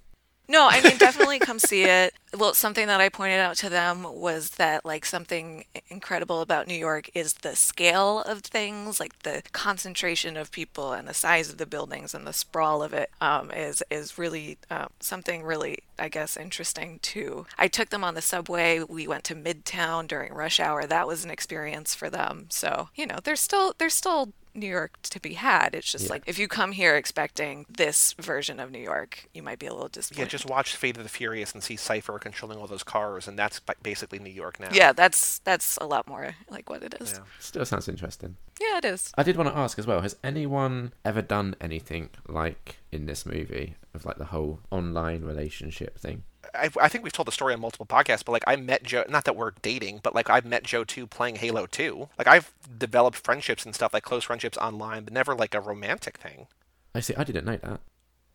No, I mean definitely come see it. Well, something that I pointed out to them was that like something incredible about New York is the scale of things, like the concentration of people and the size of the buildings and the sprawl of it um, is is really uh, something really I guess interesting too. I took them on the subway. We went to Midtown during rush hour. That was an experience for them. So you know, there's still there's still New York to be had. It's just Yeah. like if you come here expecting this version of New York, you might be a little disappointed. Yeah, just watch Fate of the Furious and see Cypher controlling all those cars, and that's basically New York now. yeah, that's that's a lot more like what it is. Yeah. Still sounds interesting. Yeah, it is. I did want to ask as well: Has anyone ever done anything like in this movie of like the whole online relationship thing? I, I think we've told the story on multiple podcasts, but like I met Joe, not that we're dating, but like I've met Joe too playing Halo 2. Like I've developed friendships and stuff, like close friendships online, but never like a romantic thing. I see. I didn't know that.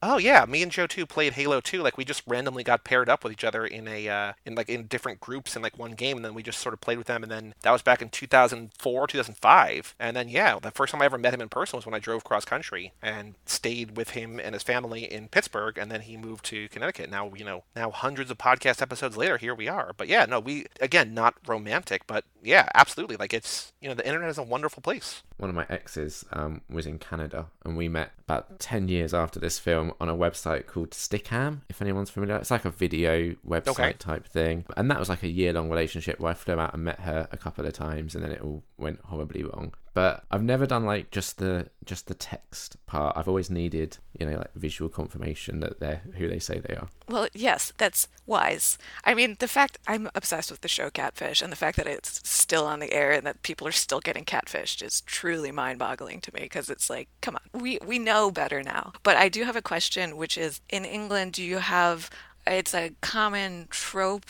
Oh yeah, me and Joe too played Halo 2. Like we just randomly got paired up with each other in a uh, in like in different groups in like one game, and then we just sort of played with them. And then that was back in 2004, 2005. And then yeah, the first time I ever met him in person was when I drove cross country and stayed with him and his family in Pittsburgh, and then he moved to Connecticut. Now you know now hundreds of podcast episodes later, here we are. But yeah, no, we again not romantic, but yeah, absolutely. Like it's you know the internet is a wonderful place. One of my exes um, was in Canada, and we met about ten years after this film on a website called Stickam. If anyone's familiar, it's like a video website Okay. type thing, and that was like a year-long relationship where I flew out and met her a couple of times, and then it all went horribly wrong. But I've never done like just the just the text part. I've always needed you know like visual confirmation that they're who they say they are. Well, yes, that's wise. I mean, the fact I'm obsessed with the show Catfish and the fact that it's still on the air and that people are still getting catfished is truly mind-boggling to me because it's like, come on. We we know better now. But I do have a question which is in England do you have it's a common trope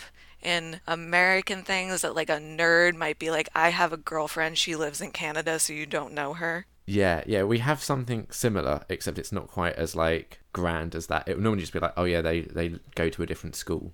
in American things that like a nerd might be like I have a girlfriend, she lives in Canada so you don't know her. Yeah, yeah, we have something similar, except it's not quite as like grand as that. It would normally just be like, oh yeah, they they go to a different school.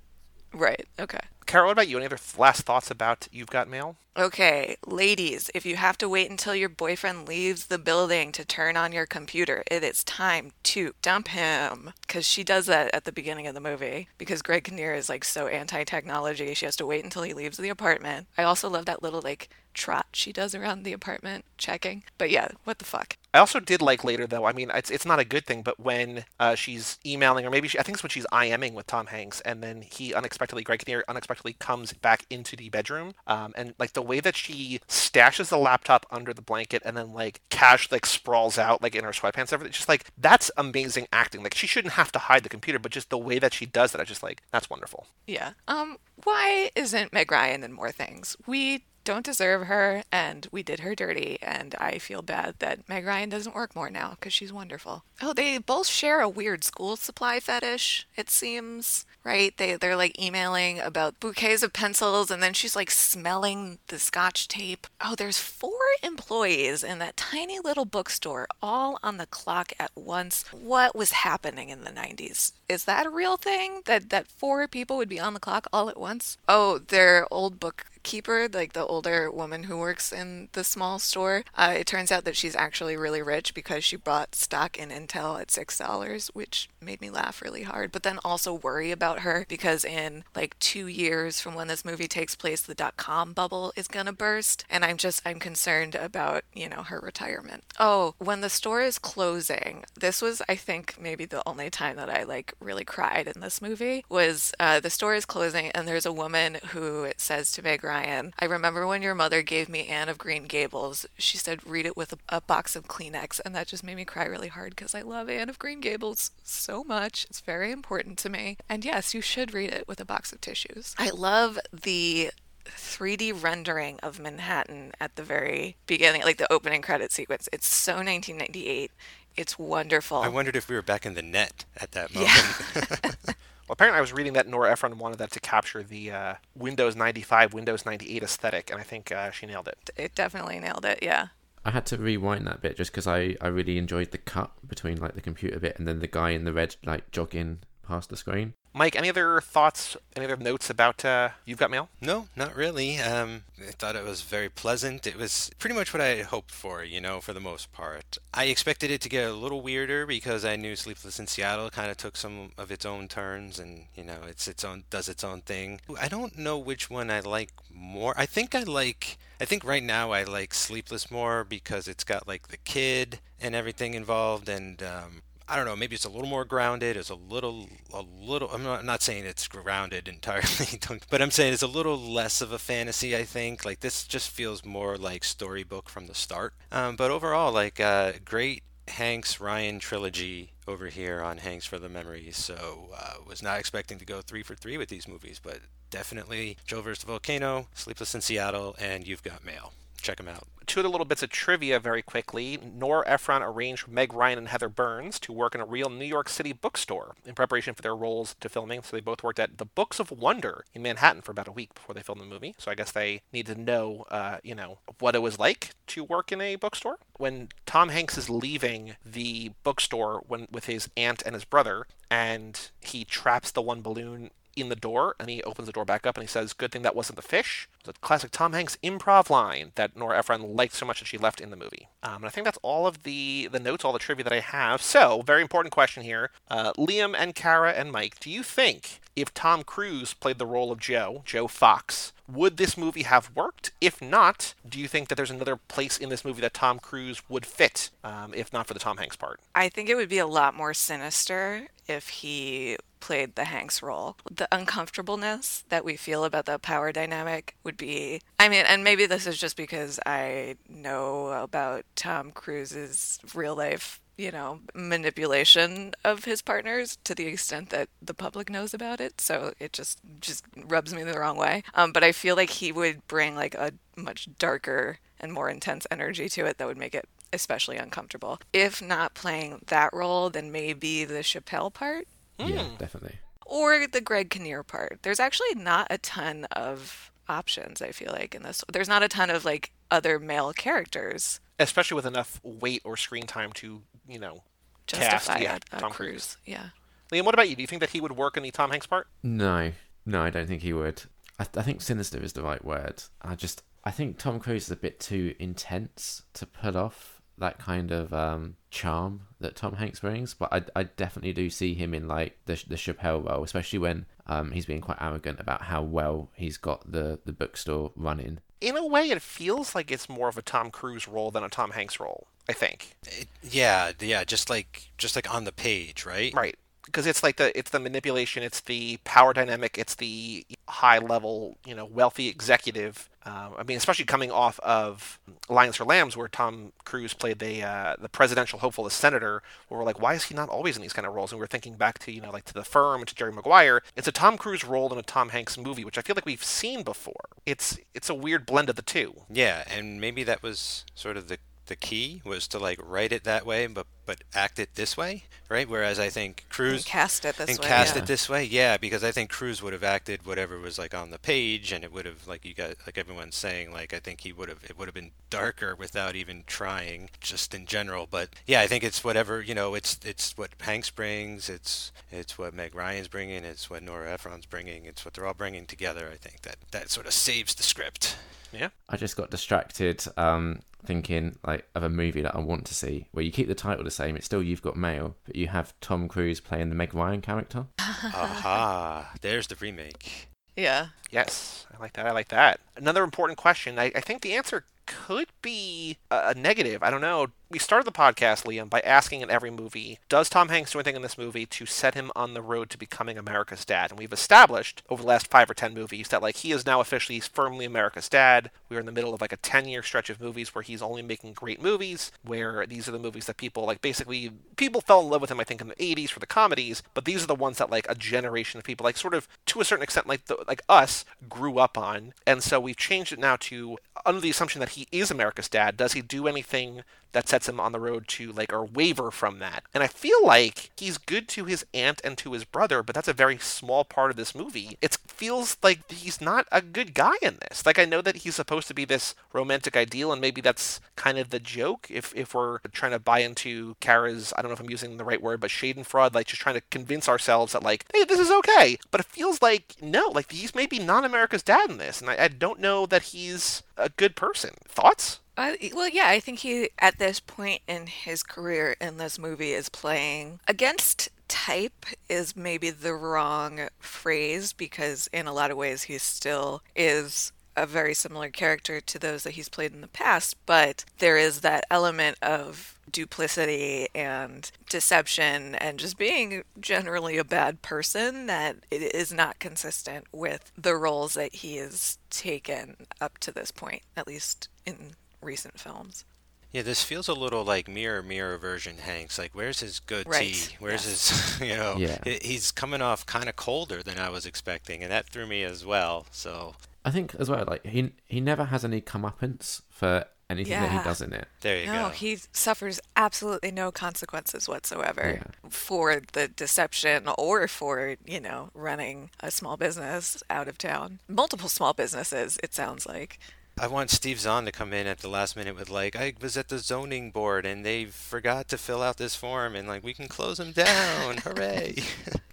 Right. Okay. Carol, what about you? Any other last thoughts about You've Got Mail? Okay, ladies, if you have to wait until your boyfriend leaves the building to turn on your computer, it is time to dump him. Because she does that at the beginning of the movie. Because Greg Kinnear is like so anti technology, she has to wait until he leaves the apartment. I also love that little like trot she does around the apartment checking. But yeah, what the fuck? I also did like later, though. I mean, it's it's not a good thing, but when uh, she's emailing, or maybe she, I think it's when she's IMing with Tom Hanks, and then he unexpectedly, Greg Kinnear unexpectedly comes back into the bedroom, um, and like the way that she stashes the laptop under the blanket and then like casually like sprawls out like in her sweatpants, everything. Just like that's amazing acting. Like she shouldn't have to hide the computer, but just the way that she does that, I just like that's wonderful. Yeah. Um, why isn't Meg Ryan in more things? We don't deserve her, and we did her dirty, and I feel bad that Meg Ryan doesn't work more now because she's wonderful. Oh, they both share a weird school supply fetish, it seems, right? They, they're like emailing about bouquets of pencils, and then she's like smelling the scotch tape. Oh, there's four employees in that tiny little bookstore all on the clock at once. What was happening in the 90s? Is that a real thing? That, that four people would be on the clock all at once? Oh, their old book keeper, like the older woman who works in the small store, uh, it turns out that she's actually really rich because she bought stock in Intel at six dollars, which made me laugh really hard. But then also worry about her because in like two years from when this movie takes place, the dot com bubble is gonna burst, and I'm just I'm concerned about you know her retirement. Oh, when the store is closing, this was I think maybe the only time that I like really cried in this movie was uh, the store is closing and there's a woman who says to Meg Ryan, I remember when your mother gave me Anne of Green Gables. She said, read it with a, a box of Kleenex. And that just made me cry really hard because I love Anne of Green Gables so much. It's very important to me. And yes, you should read it with a box of tissues. I love the 3D rendering of Manhattan at the very beginning, like the opening credit sequence. It's so 1998. It's wonderful. I wondered if we were back in the net at that moment. Well, apparently, I was reading that Nora Ephron wanted that to capture the uh, Windows 95, Windows 98 aesthetic, and I think uh, she nailed it. it definitely nailed it. Yeah. I had to rewind that bit just because I, I really enjoyed the cut between like the computer bit and then the guy in the red like jogging past the screen. Mike, any other thoughts, any other notes about uh, You've Got Mail? No, not really. Um, I thought it was very pleasant. It was pretty much what I had hoped for, you know, for the most part. I expected it to get a little weirder because I knew Sleepless in Seattle kind of took some of its own turns and, you know, it's its own does its own thing. I don't know which one I like more. I think I like I think right now I like Sleepless more because it's got like the kid and everything involved and um I don't know, maybe it's a little more grounded. It's a little, a little. I'm not, I'm not saying it's grounded entirely, but I'm saying it's a little less of a fantasy. I think like this just feels more like storybook from the start. Um, but overall, like uh, great Hanks Ryan trilogy over here on Hanks for the Memories. So uh, was not expecting to go three for three with these movies, but definitely Joe vs. Volcano, Sleepless in Seattle, and You've Got Mail. Check them out two little bits of trivia very quickly. Nora Ephron arranged Meg Ryan and Heather Burns to work in a real New York City bookstore in preparation for their roles to filming. So they both worked at the Books of Wonder in Manhattan for about a week before they filmed the movie. So I guess they need to know, uh, you know, what it was like to work in a bookstore. When Tom Hanks is leaving the bookstore when with his aunt and his brother, and he traps the one balloon in the door and he opens the door back up and he says, Good thing that wasn't the fish. It's a classic Tom Hanks improv line that Nora Ephron liked so much that she left in the movie. Um, and I think that's all of the, the notes, all the trivia that I have. So, very important question here. Uh, Liam and Kara and Mike, do you think if Tom Cruise played the role of Joe, Joe Fox, would this movie have worked? If not, do you think that there's another place in this movie that Tom Cruise would fit, um, if not for the Tom Hanks part? I think it would be a lot more sinister if he played the Hanks role. The uncomfortableness that we feel about the power dynamic would be I mean, and maybe this is just because I know about Tom Cruise's real life you know, manipulation of his partners to the extent that the public knows about it. So it just just rubs me the wrong way. Um, but I feel like he would bring like a much darker and more intense energy to it that would make it especially uncomfortable. If not playing that role, then maybe the Chappelle part. Yeah, mm. definitely. Or the Greg Kinnear part. There's actually not a ton of options, I feel like, in this. There's not a ton of like other male characters. Especially with enough weight or screen time to, you know, justify cast, yeah, a, a Tom Cruise. Cruise. Yeah. Liam, what about you? Do you think that he would work in the Tom Hanks part? No. No, I don't think he would. I, I think sinister is the right word. I just I think Tom Cruise is a bit too intense to put off that kind of um, charm that Tom Hanks brings, but I, I definitely do see him in like the the Chappelle role, especially when um, he's being quite arrogant about how well he's got the the bookstore running. In a way, it feels like it's more of a Tom Cruise role than a Tom Hanks role. I think. It, yeah, yeah, just like just like on the page, right? Right because it's like the it's the manipulation, it's the power dynamic, it's the high level, you know, wealthy executive. Uh, I mean, especially coming off of Lions for Lambs, where Tom Cruise played the uh, the presidential hopeful, the senator. Where we're like, why is he not always in these kind of roles? And we're thinking back to you know like to the Firm and to Jerry Maguire. It's a Tom Cruise role in a Tom Hanks movie, which I feel like we've seen before. It's it's a weird blend of the two. Yeah, and maybe that was sort of the the key was to like write it that way, but but act it this way, right? Whereas I think Cruise and cast it this and way, cast yeah. it this way, yeah, because I think Cruise would have acted whatever was like on the page, and it would have like you got like everyone's saying, like I think he would have it would have been darker without even trying, just in general. But yeah, I think it's whatever you know, it's it's what Hanks brings, it's it's what Meg Ryan's bringing, it's what Nora Ephron's bringing, it's what they're all bringing together. I think that that sort of saves the script. Yeah. I just got distracted um, thinking like of a movie that I want to see where you keep the title the same. It's still You've Got Mail, but you have Tom Cruise playing the Meg Ryan character. Aha! There's the remake. Yeah. Yes, I like that. I like that. Another important question. I, I think the answer could be a, negative. I don't know. We started the podcast, Liam, by asking in every movie, does Tom Hanks do anything in this movie to set him on the road to becoming America's dad? And we've established over the last five or ten movies that like he is now officially firmly America's dad. We're in the middle of like a ten year stretch of movies where he's only making great movies, where these are the movies that people like basically people fell in love with him, I think, in the eighties for the comedies, but these are the ones that like a generation of people, like sort of to a certain extent, like the, like us, grew up on. And so we've changed it now to under the assumption that he is America's dad, does he do anything that sets him on the road to like or waver from that. And I feel like he's good to his aunt and to his brother, but that's a very small part of this movie. It feels like he's not a good guy in this. Like I know that he's supposed to be this romantic ideal, and maybe that's kind of the joke. If if we're trying to buy into Kara's, I don't know if I'm using the right word, but Schadenfreude, like just trying to convince ourselves that like, hey, this is okay. But it feels like no, like he's maybe not America's dad in this, and I, I don't know that he's a good person. Thoughts? Well, yeah, I think he, at this point in his career in this movie, is playing against type, is maybe the wrong phrase because, in a lot of ways, he still is a very similar character to those that he's played in the past, but there is that element of duplicity and deception and just being generally a bad person that it is not consistent with the roles that he has taken up to this point, at least in recent films. Yeah, this feels a little like mirror mirror version Hanks. Like, where's his goatee? Right, Where's yes. his, you know, Yeah. he's coming off kind of colder than I was expecting, and that threw me as well. So I think as well, like he he never has any comeuppance for anything that he does in it. there you No, go. he suffers absolutely no consequences whatsoever Yeah. for the deception or for, you know, running a small business out of town. Multiple small businesses, it sounds like. I want Steve Zahn to come in at the last minute with like, I was at the zoning board and they forgot to fill out this form, and like we can close them down. Hooray!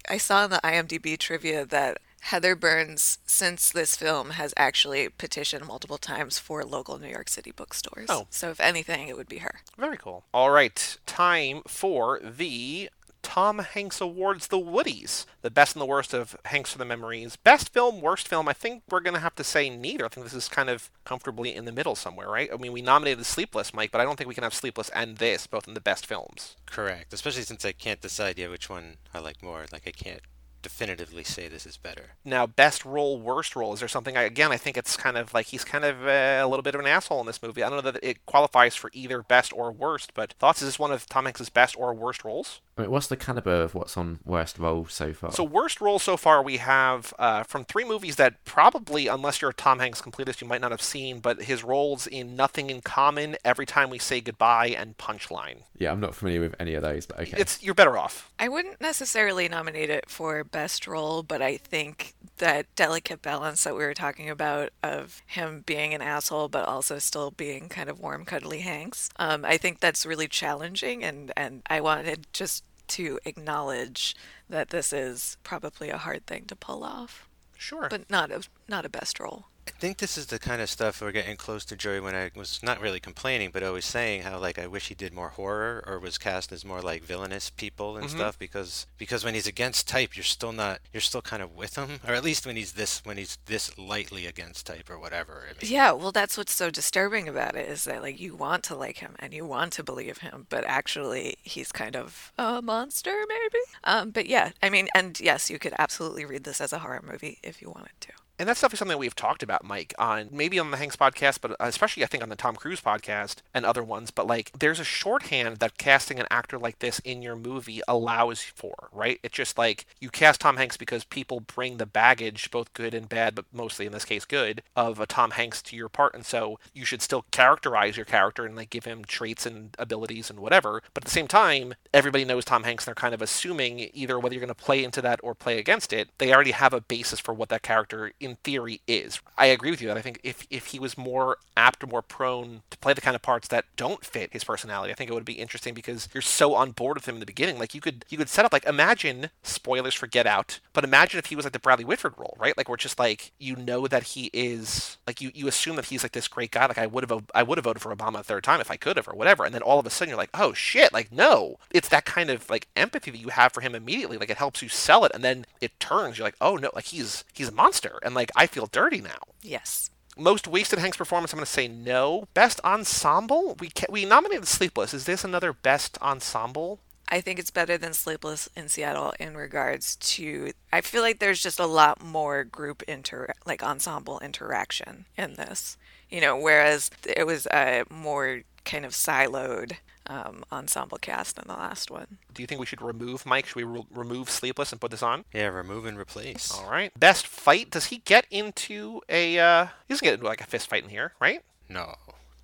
I saw in the IMDb trivia that Heather Burns, since this film, has actually petitioned multiple times for local New York City bookstores. Oh. So if anything, it would be her. Very cool. All right, time for the Tom Hanks Awards, the Woodies. The best and the worst of Hanks for the Memories. Best film, worst film. I think we're going to have to say neither. I think this is kind of comfortably in the middle somewhere, right? I mean, we nominated Sleepless, Mike, but I don't think we can have Sleepless and this both in the best films. Correct. Especially since I can't decide yet which one I like more. Like I can't definitively say this is better. Now, best role, worst role. Is there something? I, again, I think it's kind of like he's kind of uh, a little bit of an asshole in this movie. I don't know that it qualifies for either best or worst, but thoughts? Is this one of Tom Hanks's best or worst roles? I mean, what's the caliber of what's on worst role so far? So worst role so far we have uh, from three movies that probably, unless you're a Tom Hanks completist, you might not have seen, but his roles in Nothing in Common, Every Time We Say Goodbye, and Punchline. yeah, I'm not familiar with any of those, but okay. It's you're better off. I wouldn't necessarily nominate it for best role, but I think that delicate balance that we were talking about of him being an asshole but also still being kind of warm, cuddly Hanks. Um, I think that's really challenging, and and I wanted just to acknowledge that this is probably a hard thing to pull off, Sure. but not a not a best role. I think this is the kind of stuff we're getting close to Joey when I was not really complaining, but always saying how like I wish he did more horror or was cast as more like villainous people and stuff because because when he's against type you're still not you're still kind of with him or at least when he's this when he's this lightly against type or whatever. I mean, Yeah, well, that's what's so disturbing about it is that like you want to like him and you want to believe him, but actually he's kind of a monster, maybe. Um, but yeah, I mean, and yes, you could absolutely read this as a horror movie if you wanted to. And that's definitely something we've talked about, Mike, on maybe on the Hanks podcast, but uh, especially I think on the Tom Cruise podcast and other ones. But like, there's a shorthand that casting an actor like this in your movie allows for, right? It's just like you cast Tom Hanks because people bring the baggage, both good and bad, but mostly in this case good, of a Tom Hanks to your part. And so you should still characterize your character and like give him traits and abilities and whatever. But at the same time, everybody knows Tom Hanks and they're kind of assuming either whether you're going to play into that or play against it, they already have a basis for what that character in theory is. I agree with you that I think if, if he was more apt or more prone to play the kind of parts that don't fit his personality, I think it would be interesting because you're so on board with him in the beginning. Like you could you could set up like imagine spoilers for Get Out, but imagine if he was like the Bradley Whitford role, right? Like we're just like you know that he is like you you assume that he's like this great guy. Like I would have I would have voted for Obama a third time if I could have or whatever. And then all of a sudden you're like, oh shit, like no. It's that kind of like empathy that you have for him immediately. Like it helps you sell it, and then it turns. You're like, oh no, like he's he's a monster, and like I feel dirty now. Yes. Most wasted Hanks performance, I'm going to say no. Best ensemble, we ca- we nominated Sleepless. Is this another best ensemble? I think it's better than Sleepless in Seattle in regards to I feel like there's just a lot more group inter like ensemble interaction in this. You know, whereas it was a more kind of siloed um, ensemble cast in the last one. Do you think we should remove Mike? Should we re- remove Sleepless and put this on? yeah, remove and replace. All right. Best fight. Does he get into a? uh He doesn't get into like a fist fight in here, right? No.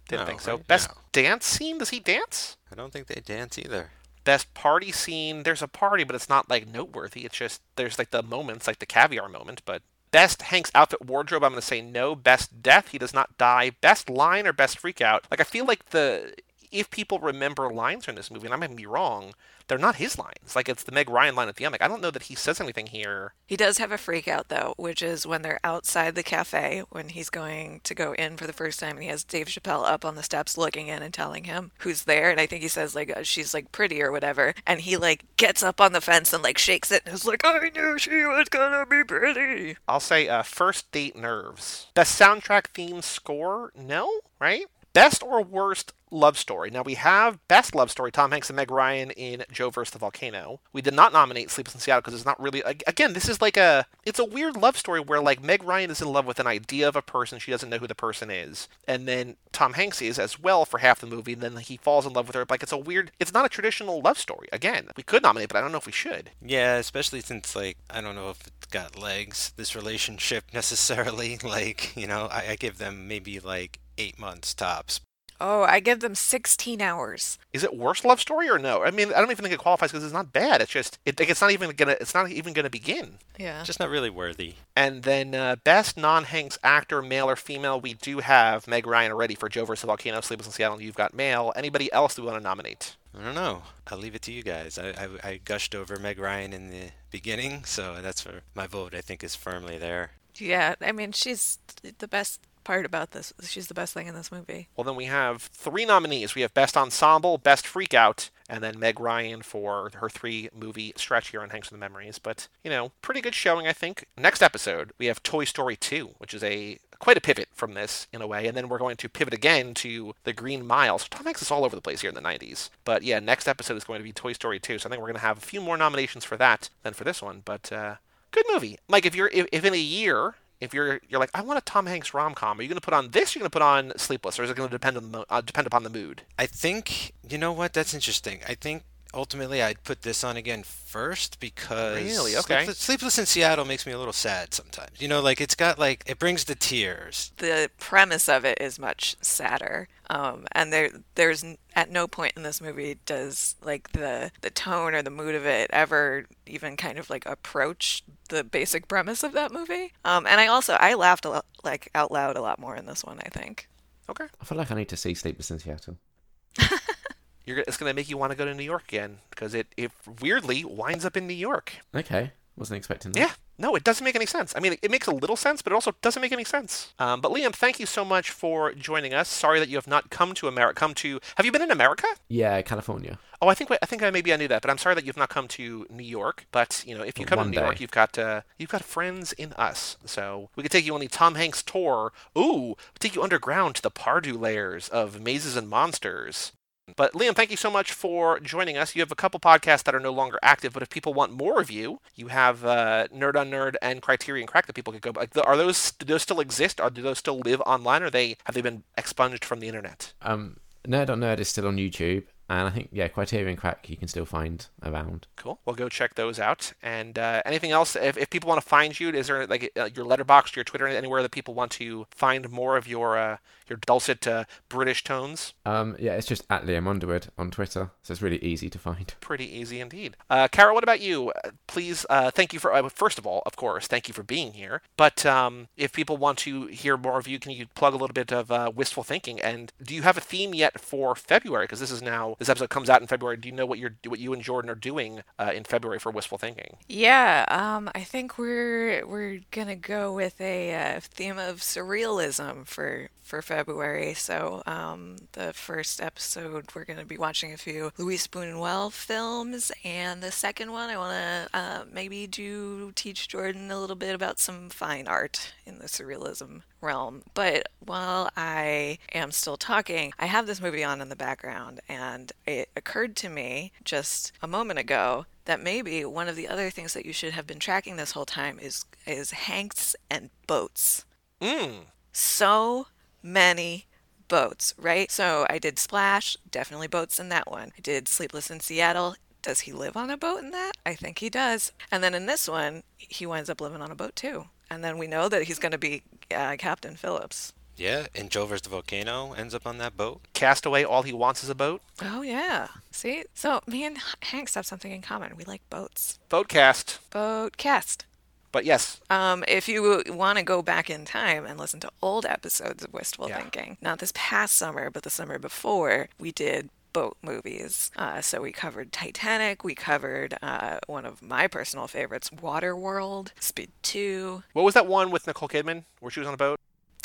Didn't No, think so. right? Best No. dance scene. Does he dance? I don't think they dance either. Best party scene. There's a party, but it's not like noteworthy. It's just there's like the moments, like the caviar moment. But best Hank's outfit wardrobe. I'm going to say no. Best death. He does not die. Best line or best freak out. Like I feel like the if people remember lines from this movie, and I might be wrong, they're not his lines. Like it's the Meg Ryan line at the end. Like I don't know that he says anything here. He does have a freak out though, which is when they're outside the cafe when he's going to go in for the first time and he has Dave Chappelle up on the steps looking in and telling him who's there and I think he says like uh, she's like pretty or whatever and he like gets up on the fence and like shakes it and is like I knew she was gonna be pretty. I'll say uh, first date nerves. Best soundtrack theme score? No, right? Best or worst love story. Now we have best love story Tom Hanks and Meg Ryan in Joe vs the Volcano. We did not nominate Sleepless in Seattle because it's not really again this is like a it's a weird love story where like Meg Ryan is in love with an idea of a person. She doesn't know who the person is. And then Tom Hanks is as well for half the movie and then he falls in love with her. Like it's a weird it's not a traditional love story. Again we could nominate but I don't know if we should. Yeah especially since like I don't know if it's got legs this relationship necessarily. Like you know I, I give them maybe like eight months tops. Oh, I give them 16 hours. Is it worst love story or no? I mean, I don't even think it qualifies because it's not bad. It's just it, it's not even gonna it's not even gonna begin. Yeah, just not really worthy. And then uh, best non-Hanks actor, male or female, we do have Meg Ryan already for Joe vs. Volcano, Sleepless in Seattle. You've got male. Anybody else do we want to nominate? I don't know. I'll leave it to you guys. I, I, I gushed over Meg Ryan in the beginning, so that's for my vote. I think is firmly there. Yeah, I mean she's the best part about this. She's the best thing in this movie. Well, then we have three nominees. We have Best Ensemble, Best Freakout, and then Meg Ryan for her three movie stretch here on Hanks with the Memories. But, you know, pretty good showing, I think. Next episode, we have Toy Story 2, which is a quite a pivot from this in a way, and then we're going to pivot again to the Green Mile. So Tom Hanks is all over the place here in the 90s. But yeah, next episode is going to be Toy Story 2, so I think we're going to have a few more nominations for that than for this one. But uh, good movie. Mike, if you're if, if in a year if you're you're like I want a Tom Hanks rom com, are you going to put on this? Or are going to put on Sleepless, or is it going to depend on the uh, depend upon the mood? I think you know what that's interesting. I think ultimately I'd put this on again first because really okay. Sleepless, Sleepless, in Seattle makes me a little sad sometimes. You know, like it's got like it brings the tears. The premise of it is much sadder, um, and there there's at no point in this movie does like the the tone or the mood of it ever even kind of like approach the basic premise of that movie. Um, and I also I laughed a lot, like out loud a lot more in this one. I think. Okay. I feel like I need to see Sleepless in Seattle. You're, it's going to make you want to go to New York again because it, it weirdly winds up in New York. Okay. Wasn't expecting that. Yeah. No, it doesn't make any sense. I mean, it makes a little sense, but it also doesn't make any sense. Um, but Liam, thank you so much for joining us. Sorry that you have not come to America. Come to? Have you been in America? Yeah, California. Oh, I think I think I maybe I knew that, but I'm sorry that you've not come to New York. But you know, if you come One to New day. York, you've got uh, you've got friends in us. So we could take you on the Tom Hanks tour. Ooh, we'll take you underground to the Pardieu layers of mazes and monsters. But Liam, thank you so much for joining us. You have a couple podcasts that are no longer active, but if people want more of you, you have uh, Nerd on Nerd and Criterion Crack that people could go. Like, are those do those still exist? Or do those still live online? Or they have they been expunged from the internet? Um, Nerd on Nerd is still on YouTube, and I think yeah, Criterion Crack you can still find around. Cool. Well, go check those out. And uh, anything else? If, if people want to find you, is there like uh, your Letterboxd, your Twitter, anywhere that people want to find more of your uh, your dulcet uh, British tones? Um, yeah, it's just at Liam Underwood on Twitter, so it's really easy to find. Pretty easy indeed. Uh, Kara, what about you? Uh, Please, uh, thank you for uh, first of all, of course, thank you for being here. But um, if people want to hear more of you, can you plug a little bit of uh, wistful thinking? And do you have a theme yet for February? Because this is now this episode comes out in February. Do you know what you're what you and Jordan are doing uh, in February for wistful thinking? Yeah, um, I think we're we're gonna go with a uh, theme of surrealism for for February. So um, the first episode we're gonna be watching a few Luis Buñuel films, and the second one I wanna uh, maybe do teach Jordan a little bit about some fine art in the surrealism realm. But while I am still talking, I have this movie on in the background, and it occurred to me just a moment ago that maybe one of the other things that you should have been tracking this whole time is is Hanks and boats. Mm. So many boats, right? So I did Splash, definitely boats in that one. I did Sleepless in Seattle. Does he live on a boat in that? I think he does. And then in this one, he winds up living on a boat too. And then we know that he's going to be uh, Captain Phillips. Yeah, and Joe vs. the Volcano ends up on that boat. Castaway, all he wants is a boat. Oh yeah. See? So me and Hanks have something in common. We like boats. Boatcast. Boat cast. But yes. Um, if you want to go back in time and listen to old episodes of Wistful Yeah. Thinking, not this past summer, but the summer before, we did boat movies. Uh, so we covered Titanic, we covered uh, one of my personal favorites, Waterworld, Speed 2. What was that one with Nicole Kidman where she was on a boat?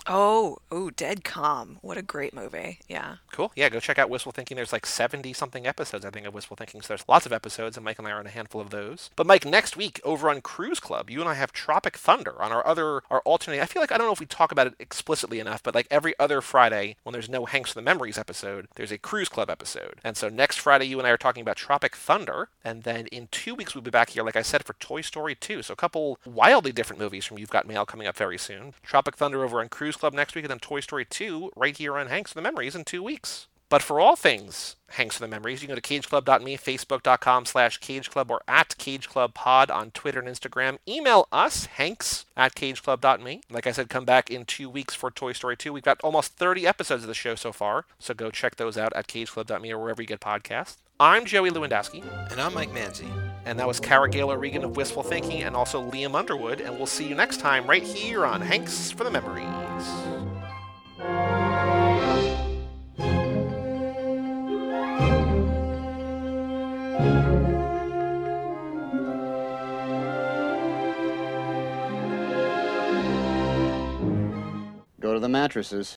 Oh, oh, Dead Calm. What a great movie. Yeah. Cool. Yeah, go check out Wistful Thinking. There's like 70 something episodes, I think, of Wistful Thinking. So there's lots of episodes, and Mike and I are on a handful of those. But Mike, next week over on Cruise Club, you and I have Tropic Thunder on our other, our alternate. I feel like I don't know if we talk about it explicitly enough, but like every other Friday when there's no Hanks for the Memories episode, there's a Cruise Club episode. And so next Friday, you and I are talking about Tropic Thunder. And then in two weeks, we'll be back here, like I said, for Toy Story 2. So a couple wildly different movies from You've Got Mail coming up very soon. Tropic Thunder over on Cruise Club next week, and then Toy Story 2 right here on Hanks for the Memories in two weeks. But for all things Hanks for the Memories, you can go to cageclub.me, facebook.com slash cageclub, or at cageclubpod on Twitter and Instagram. Email us, hanks at cageclub.me. Like I said, come back in two weeks for Toy Story 2. We've got almost 30 episodes of the show so far, so go check those out at cageclub.me or wherever you get podcasts. I'm Joey Lewandowski, And I'm Mike Manzi. And that was Kara Gaylor Regan of Wistful Thinking, and also Liam Underwood, and we'll see you next time right here on Hanks for the Memories. Go to the mattresses.